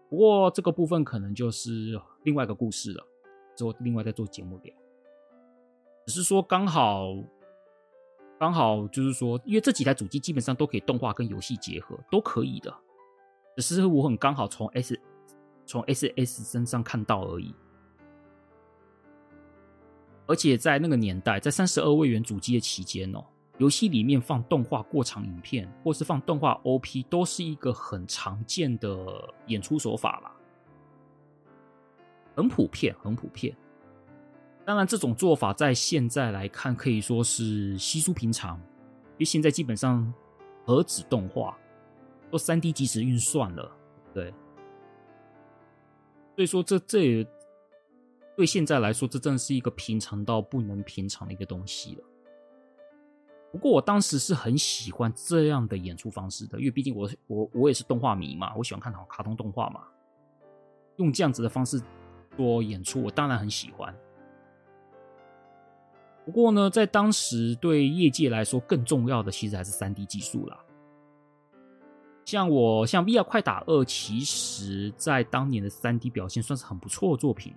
不过这个部分可能就是另外一个故事了，之后另外再做节目聊。只是说刚好，刚好就是说，因为这几台主机基本上都可以动画跟游戏结合，都可以的。只是我很刚好从 S 从 SS 身上看到而已。而且在那个年代，在三十二位元主机的期间哦。游戏里面放动画过场影片，或是放动画 OP，都是一个很常见的演出手法啦，很普遍，很普遍。当然，这种做法在现在来看可以说是稀疏平常，因为现在基本上何止动画，都三 D 即时运算了，对。所以说，这这也对现在来说，这真是一个平常到不能平常的一个东西了。不过我当时是很喜欢这样的演出方式的，因为毕竟我我我也是动画迷嘛，我喜欢看卡卡通动画嘛，用这样子的方式做演出，我当然很喜欢。不过呢，在当时对业界来说更重要的，其实还是三 D 技术啦。像我像 VR 快打二，其实在当年的三 D 表现算是很不错的作品。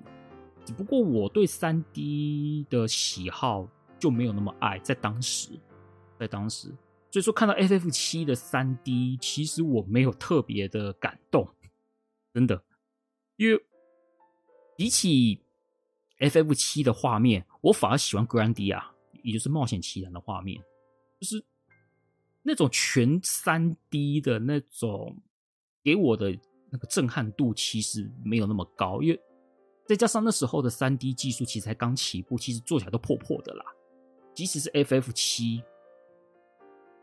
只不过我对三 D 的喜好就没有那么爱，在当时，在当时，所以说看到 FF 七的三 D，其实我没有特别的感动，真的，因为比起 FF 七的画面，我反而喜欢 Grandia，也就是冒险奇谭的画面，就是那种全三 D 的那种，给我的那个震撼度其实没有那么高，因为。再加上那时候的三 D 技术其实才刚起步，其实做起来都破破的啦。即使是 FF 七，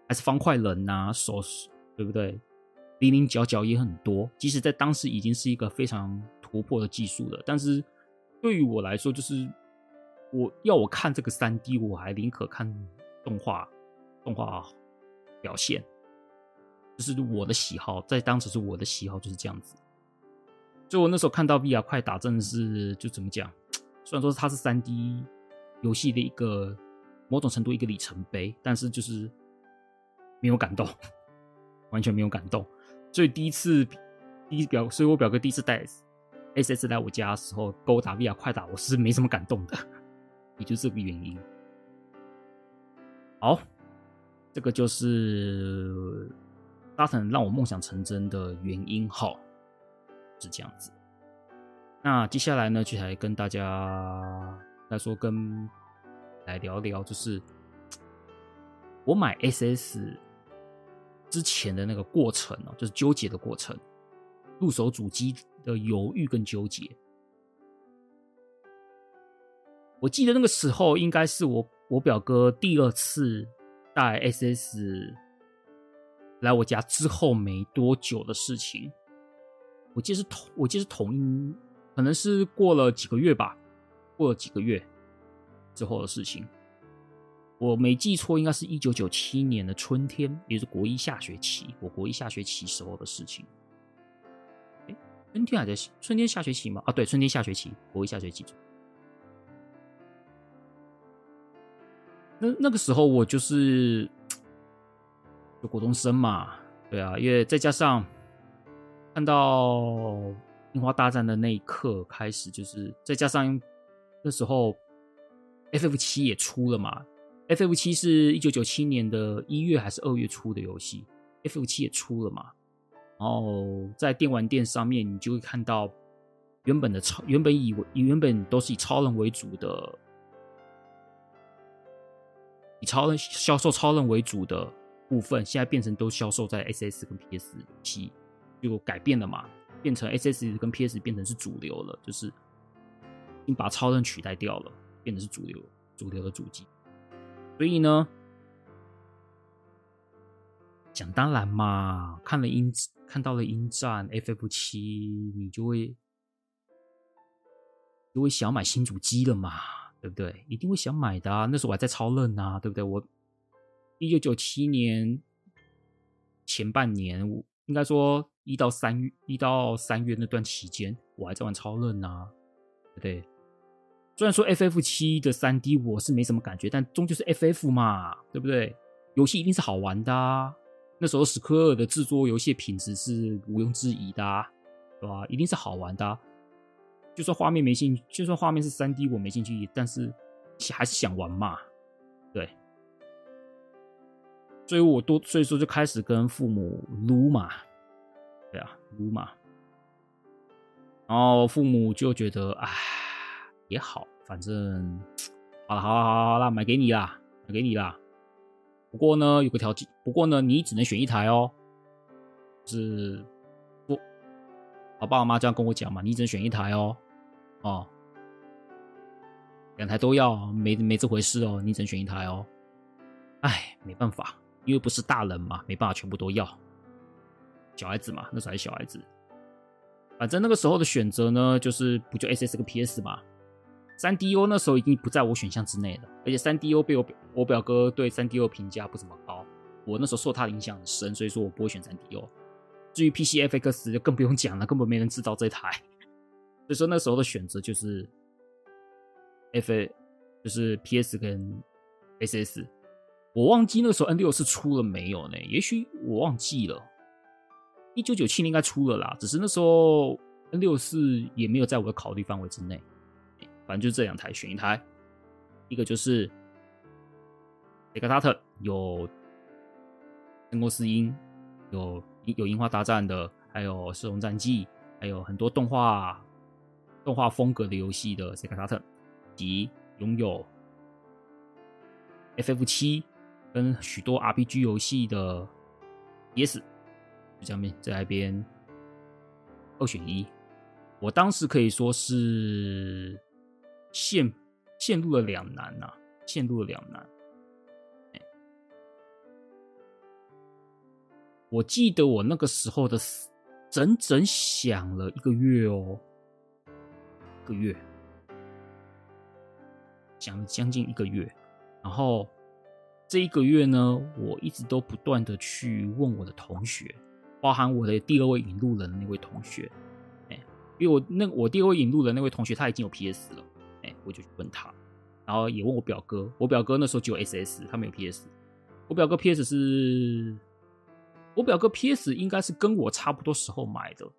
还是方块人呐，手对不对？零零角角也很多。即使在当时已经是一个非常突破的技术了，但是对于我来说，就是我要我看这个三 D，我还宁可看动画，动画表现。就是我的喜好，在当时是我的喜好，就是这样子。所以，我那时候看到 VR 快打，真的是就怎么讲？虽然说它是三 D 游戏的一个某种程度一个里程碑，但是就是没有感动，完全没有感动。所以第一次，第一表，所以我表哥第一次带 SS 来我家的时候，勾打 VR 快打，我是没什么感动的，也就是这个原因。好，这个就是沙腾让我梦想成真的原因。好。是这样子，那接下来呢，就来跟大家来说，跟来聊聊，就是我买 SS 之前的那个过程哦，就是纠结的过程，入手主机的犹豫跟纠结。我记得那个时候，应该是我我表哥第二次带 SS 来我家之后没多久的事情。我记得是同，我记得是同一，可能是过了几个月吧，过了几个月之后的事情。我没记错，应该是一九九七年的春天，也就是国一下学期，我国一下学期时候的事情。哎，春天还在春天下学期吗？啊，对，春天下学期，国一下学期。那那个时候我就是就国中生嘛，对啊，因为再加上。看到樱花大战的那一刻开始，就是再加上那时候 FF 七也出了嘛，FF 七是一九九七年的一月还是二月出的游戏，FF 七也出了嘛，然后在电玩店上面你就会看到原本的超原本以为原本都是以超人为主的，以超人销售超人为主的部分，现在变成都销售在 SS 跟 PS 七。就改变了嘛，变成 SS 跟 PS 变成是主流了，就是已经把超人取代掉了，变成是主流主流的主机。所以呢，讲当然嘛，看了英看到了英战 FF 七，你就会就会想买新主机了嘛，对不对？一定会想买的啊。那时候我还在超任啊，对不对？我一九九七年前半年，应该说。一到三月，一到三月那段期间，我还在玩超任啊，对不对？虽然说 FF 七的三 D 我是没什么感觉，但终究是 FF 嘛，对不对？游戏一定是好玩的啊。那时候史克尔的制作游戏品质是毋庸置疑的啊，对吧？一定是好玩的啊。就算画面没兴趣，就算画面是三 D 我没兴趣，但是还是想玩嘛，对。所以我多，所以说就开始跟父母撸嘛。对啊，撸嘛，然后父母就觉得，哎，也好，反正好了，好了，好了，好了，买给你啦，买给你啦。不过呢，有个条件，不过呢，你只能选一台哦。是，不，我爸我妈这样跟我讲嘛，你只能选一台哦。哦，两台都要，没没这回事哦，你只能选一台哦。哎，没办法，因为不是大人嘛，没办法全部都要。小孩子嘛，那时候还是小孩子。反正那个时候的选择呢，就是不就 SS 跟 PS 嘛。三 DO 那时候已经不在我选项之内了，而且三 DO 被我表我表哥对三 DO 评价不怎么高，我那时候受他的影响很深，所以说我不会选三 DO。至于 PCFX 就更不用讲了，根本没人知道这台。所以说那时候的选择就是 F A，就是 PS 跟 SS。我忘记那时候 N 六四出了没有呢？也许我忘记了。一九九七年应该出了啦，只是那时候 N 六四也没有在我的考虑范围之内。反正就这两台选一台，一个就是 Sega t a t 有《圣斗士星》，有有樱花大战的，还有《射龙战记》，还有很多动画动画风格的游戏的 e g a t a t 及拥有 FF 七跟许多 RPG 游戏的 PS，就这样面在那边二选一。我当时可以说是。陷陷入了两难呐、陷入了两难。我记得我那个时候的整整想了一个月哦，一个月，想了将近一个月。然后这一个月呢，我一直都不断的去问我的同学，包含我的第二位引路人的那位同学，哎，因为我那我第二位引路人的那位同学他已经有 PS 了。我就去问他，然后也问我表哥。我表哥那时候只有 SS，他没有 PS。我表哥 PS 是，我表哥 PS 应该是跟我差不多时候买的。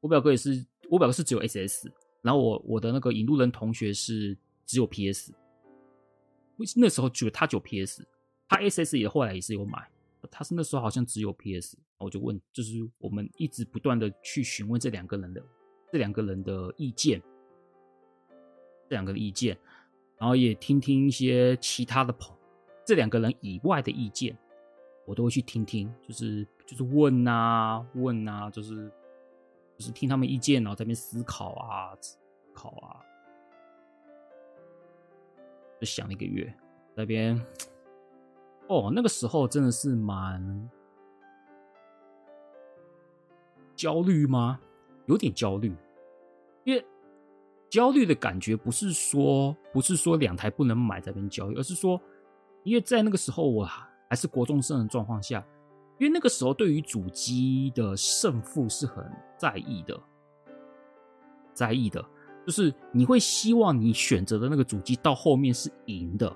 我表哥也是，我表哥是只有 SS，然后我我的那个引路人同学是只有 PS。那时候只有他只有 PS，他 SS 也后来也是有买，他是那时候好像只有 PS。我就问，就是我们一直不断的去询问这两个人的这两个人的意见。这两个意见，然后也听听一些其他的朋这两个人以外的意见，我都会去听听，就是就是问啊问啊，就是就是听他们意见，然后在那边思考啊思考啊，就想了一个月，那边哦，那个时候真的是蛮焦虑吗？有点焦虑，因为。焦虑的感觉不是说不是说两台不能买在边焦虑，而是说，因为在那个时候我还是国中生的状况下，因为那个时候对于主机的胜负是很在意的，在意的，就是你会希望你选择的那个主机到后面是赢的，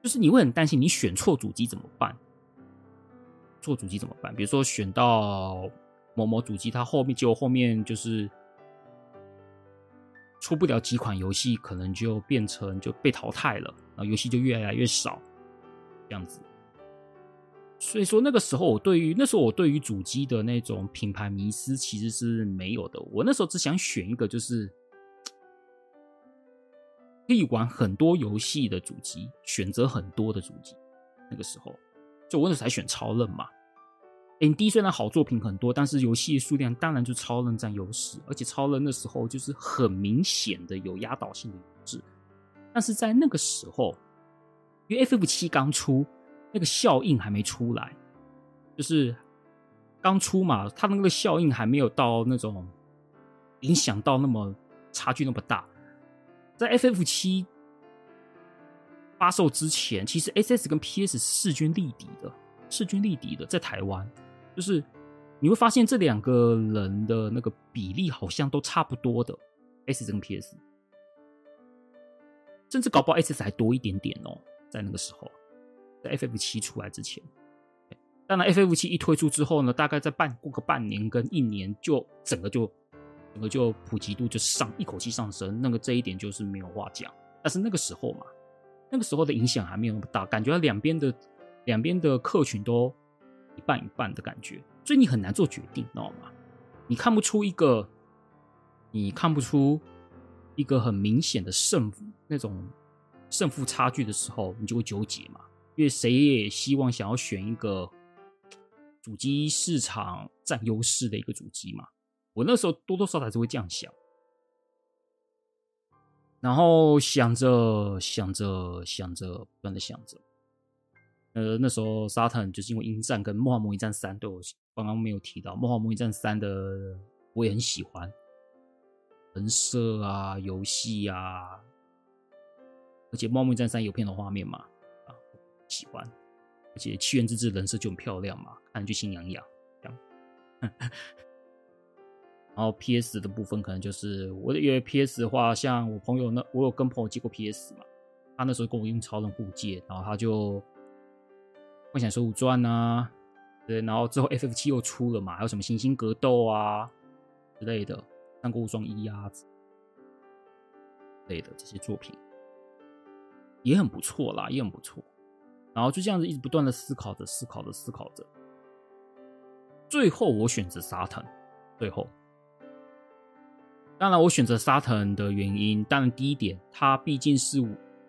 就是你会很担心你选错主机怎么办？错主机怎么办？比如说选到某某主机，它后面就后面就是。出不了几款游戏，可能就变成就被淘汰了，然后游戏就越来越少，这样子。所以说那个时候，我对于那时候我对于主机的那种品牌迷思其实是没有的。我那时候只想选一个就是可以玩很多游戏的主机，选择很多的主机。那个时候，就我那时候才选超任嘛。ND 虽然好作品很多，但是游戏数量当然就超人占优势，而且超人那时候就是很明显的有压倒性的优势。但是在那个时候，因为 FF 七刚出，那个效应还没出来，就是刚出嘛，它那个效应还没有到那种影响到那么差距那么大。在 FF 七发售之前，其实 SS 跟 PS 是势均力敌的，势均力敌的，在台湾。就是你会发现这两个人的那个比例好像都差不多的，S 跟 PS，甚至搞不好 S 还多一点点哦，在那个时候，在 FF 七出来之前，当然 FF 七一推出之后呢，大概在半过个半年跟一年，就整个就整个就普及度就上一口气上升，那个这一点就是没有话讲。但是那个时候嘛，那个时候的影响还没有那么大，感觉两边的两边的客群都。一半一半的感觉，所以你很难做决定，知道吗？你看不出一个，你看不出一个很明显的胜负那种胜负差距的时候，你就会纠结嘛。因为谁也希望想要选一个主机市场占优势的一个主机嘛。我那时候多多少少还是会这样想，然后想着想着想着，不断的想着。呃，那时候沙坦就是因为《鹰战》跟《梦幻模拟战三》，对我刚刚没有提到《梦幻模拟战三》的，我也很喜欢，人设啊，游戏啊，而且《梦幻模拟战三》有片的画面嘛，啊，喜欢，而且七元之志人设就很漂亮嘛，看着就心痒痒，这样。然后 PS 的部分可能就是我因为 PS 的话，像我朋友那我有跟朋友借过 PS 嘛，他那时候跟我用超人互借，然后他就《梦想水浒传》啊，对，然后之后 FF 七又出了嘛，还有什么《行星格斗》啊之类的，《三国无双一》啊之类的这些作品也很不错啦，也很不错。然后就这样子一直不断的思考着，思考着，思考着，最后我选择沙腾，最后。当然，我选择沙腾的原因，当然第一点，它毕竟是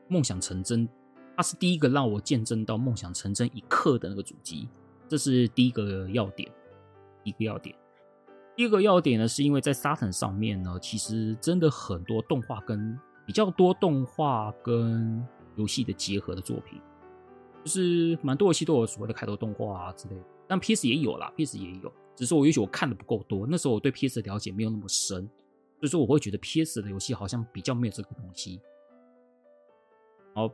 梦想成真，它是第一个让我见证到梦想成真一刻的那个主机，这是第一个要点，一个要点。第二个要点呢，是因为在沙腾上面呢，其实真的很多动画跟比较多动画跟游戏的结合的作品，就是蛮多游戏都有所谓的开头动画啊之类的，但 PS 也有啦，PS 也有，只是我也许我看的不够多，那时候我对 PS 的了解没有那么深。所以说，我会觉得 PS 的游戏好像比较没有这个东西，然后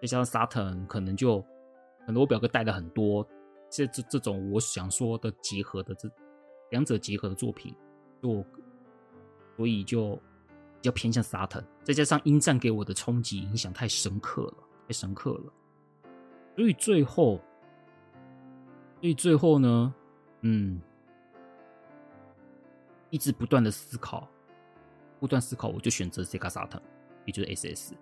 再加上 Saturn 可能就可能我表哥带了很多这这这种我想说的结合的这两者结合的作品，就所以就比较偏向 Saturn，再加上音战给我的冲击影响太深刻了，太深刻了，所以最后，所以最后呢，嗯，一直不断的思考。不断思考，我就选择 Sega Saturn，也就是 SS。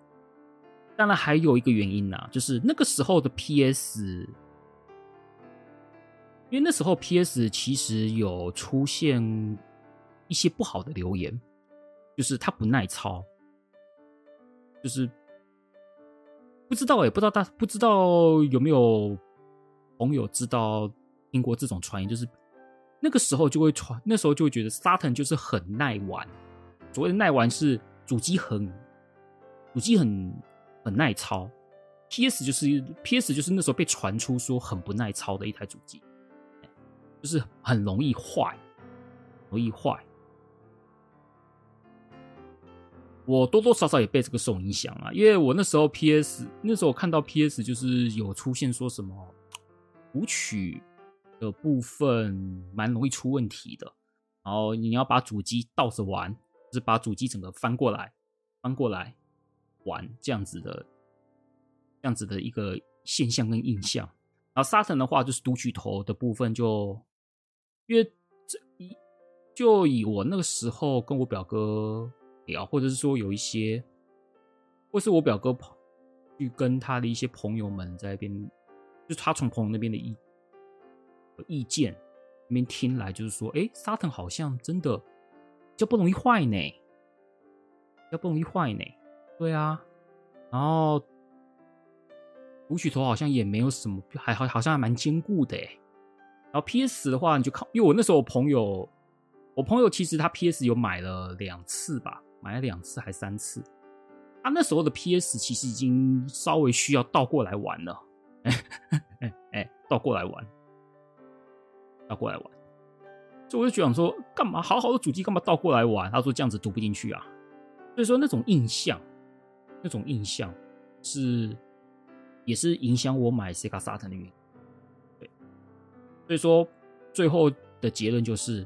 当然还有一个原因呐、就是那个时候的 PS，因为那时候 PS 其实有出现一些不好的留言，就是它不耐操，就是不知道也不知道大不知道有没有朋友知道听过这种传言，就是那个时候就会传，那时候就会觉得 Saturn 就是很耐玩。所谓的耐玩是主机很，主机很很耐操，PS 就是 PS 就是那时候被传出说很不耐操的一台主机，就是很容易坏，容易坏。我多多少少也被这个受影响啊，因为我那时候 PS 那时候我看到 PS 就是有出现说什么读取的部分蛮容易出问题的，然后你要把主机倒着玩。就是把主机整个翻过来，翻过来玩这样子的，这样子的一个现象跟印象。然后沙腾的话，就是读取头的部分就，因为这一就以我那个时候跟我表哥聊，或者是说有一些，或是我表哥跑去跟他的一些朋友们在那边，就他从朋友那边的意意见那边听来，就是说，哎，沙腾好像真的。就不容易坏呢，要不容易坏呢。对啊，然后读取头好像也没有什么，还好好像还蛮坚固的诶。然后 PS 的话，你就靠，因为我那时候我朋友，我朋友其实他 PS 有买了两次吧，买了两次还三次。他那时候的 PS 其实已经稍微需要倒过来玩了，哎 哎，倒过来玩，倒过来玩。所以我就想说，干嘛好好的主机干嘛倒过来玩？他说这样子读不进去啊。所以说那种印象，那种印象是也是影响我买 Sega Saturn 的原因。对，所以说最后的结论就是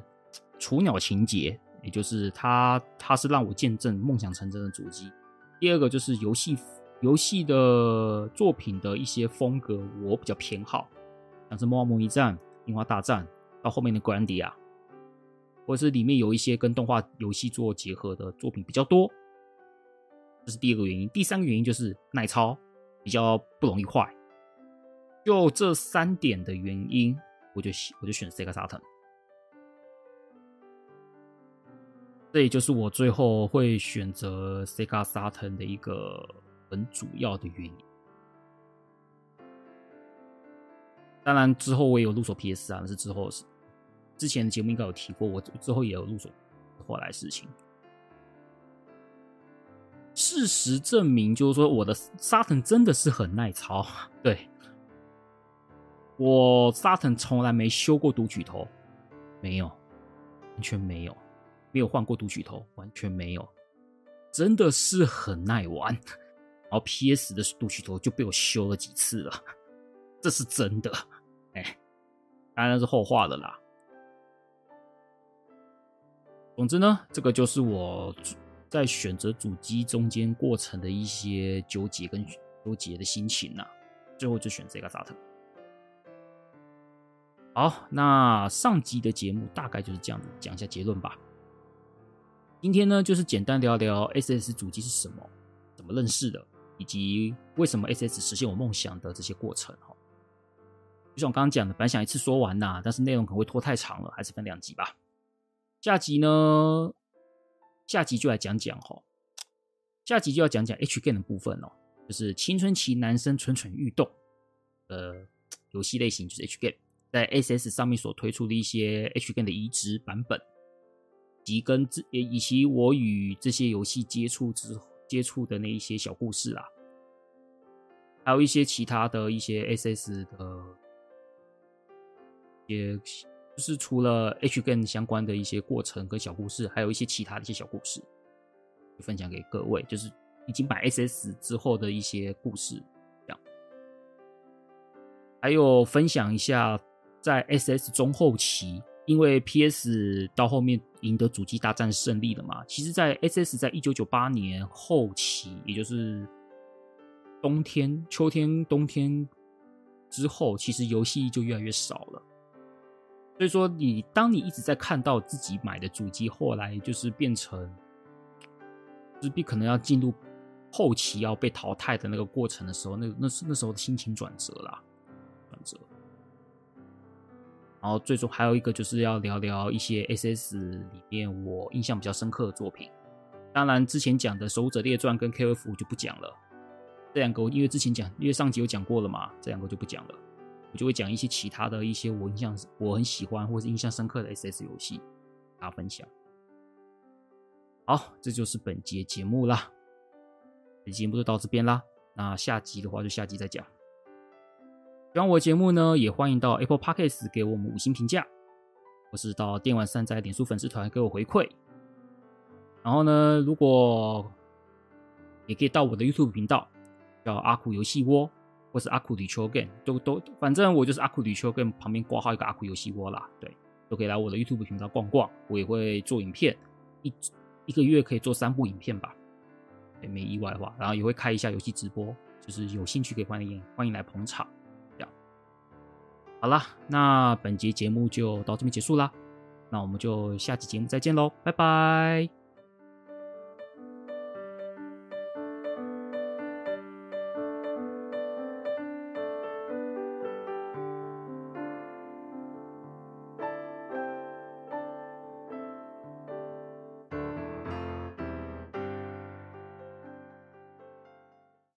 雏鸟情结，也就是它它是让我见证梦想成真的主机。第二个就是游戏游戏的作品的一些风格我比较偏好，像是《魔王模拟战》《樱花大战》到后面的《格兰迪亚》。或者是里面有一些跟动画游戏做结合的作品比较多，这是第二个原因。第三个原因就是耐操，比较不容易坏。就这三点的原因，我就我就选 Sega Saturn。这也就是我最后会选择 Sega Saturn 的一个很主要的原因。当然之后我也有入手 PS 啊，那是之后是。之前的节目应该有提过，我之后也有入手后来事情。事实证明，就是说我的沙腾真的是很耐操。对，我沙腾从来没修过读取头，没有，完全没有，没有换过读取头，完全没有，真的是很耐玩。然后 PS 的读取头就被我修了几次了，这是真的。哎，当然是后话了啦。总之呢，这个就是我在选择主机中间过程的一些纠结跟纠结的心情呐、最后就选这个 SATA。好，那上集的节目大概就是这样子，讲一下结论吧。今天呢，就是简单聊聊 SS 主机是什么，怎么认识的，以及为什么 SS 实现我梦想的这些过程哈。就像我刚刚讲的，本来想一次说完呐，但是内容可能会拖太长了，还是分两集吧。下集呢，下集就来讲讲哈，下集就要讲讲 H game 的部分哦，就是青春期男生蠢蠢欲动的游戏类型，就是 H game。在 SS 上面所推出的一些 H game 的移植版本，及跟这以及我与这些游戏接触之接触的那一些小故事啦，还有一些其他的一些 SS 的，也就是除了 H 跟相关的一些过程跟小故事，还有一些其他的一些小故事，分享给各位，就是已经买 SS 之后的一些故事，这样，还有分享一下。在 SS 中后期，因为 PS 到后面赢得主机大战胜利了嘛，其实，在 SS 在一九九八年后期，也就是冬天、秋天、冬天之后，其实游戏就越来越少了。所以说，你当你一直在看到自己买的主机后来就是变成，就是必可能要进入后期要被淘汰的那个过程的时候，那那是那时候的心情转折啦，转折。然后最终还有一个就是要聊聊一些 SS 里面我印象比较深刻的作品。当然之前讲的《守护者列传》跟 KOF 我就不讲了，这两个因为之前讲，因为上集有讲过了嘛，这两个就不讲了。我就会讲一些其他的一些我印象我很喜欢或是印象深刻的 SS 游戏，大家分享。好，这就是本节节目啦，本节目就到这边啦。那下集的话就下集再讲。喜欢我的节目呢，也欢迎到 Apple Podcast 给我们五星评价，或是到电玩善哉脸书粉丝团给我回馈。然后呢，如果也可以到我的 YouTube 频道，叫阿酷游戏窝，或是阿酷垒球 game，都都，反正我就是阿酷垒球 game 旁边挂号一个阿酷游戏窝啦。对，都可以来我的 YouTube 频道逛逛，我也会做影片，一一个月可以做三部影片吧，没意外的话，然后也会开一下游戏直播，就是有兴趣可以欢迎欢迎来捧场。这样好啦，那本节节目就到这边结束啦，那我们就下期节目再见喽，拜拜。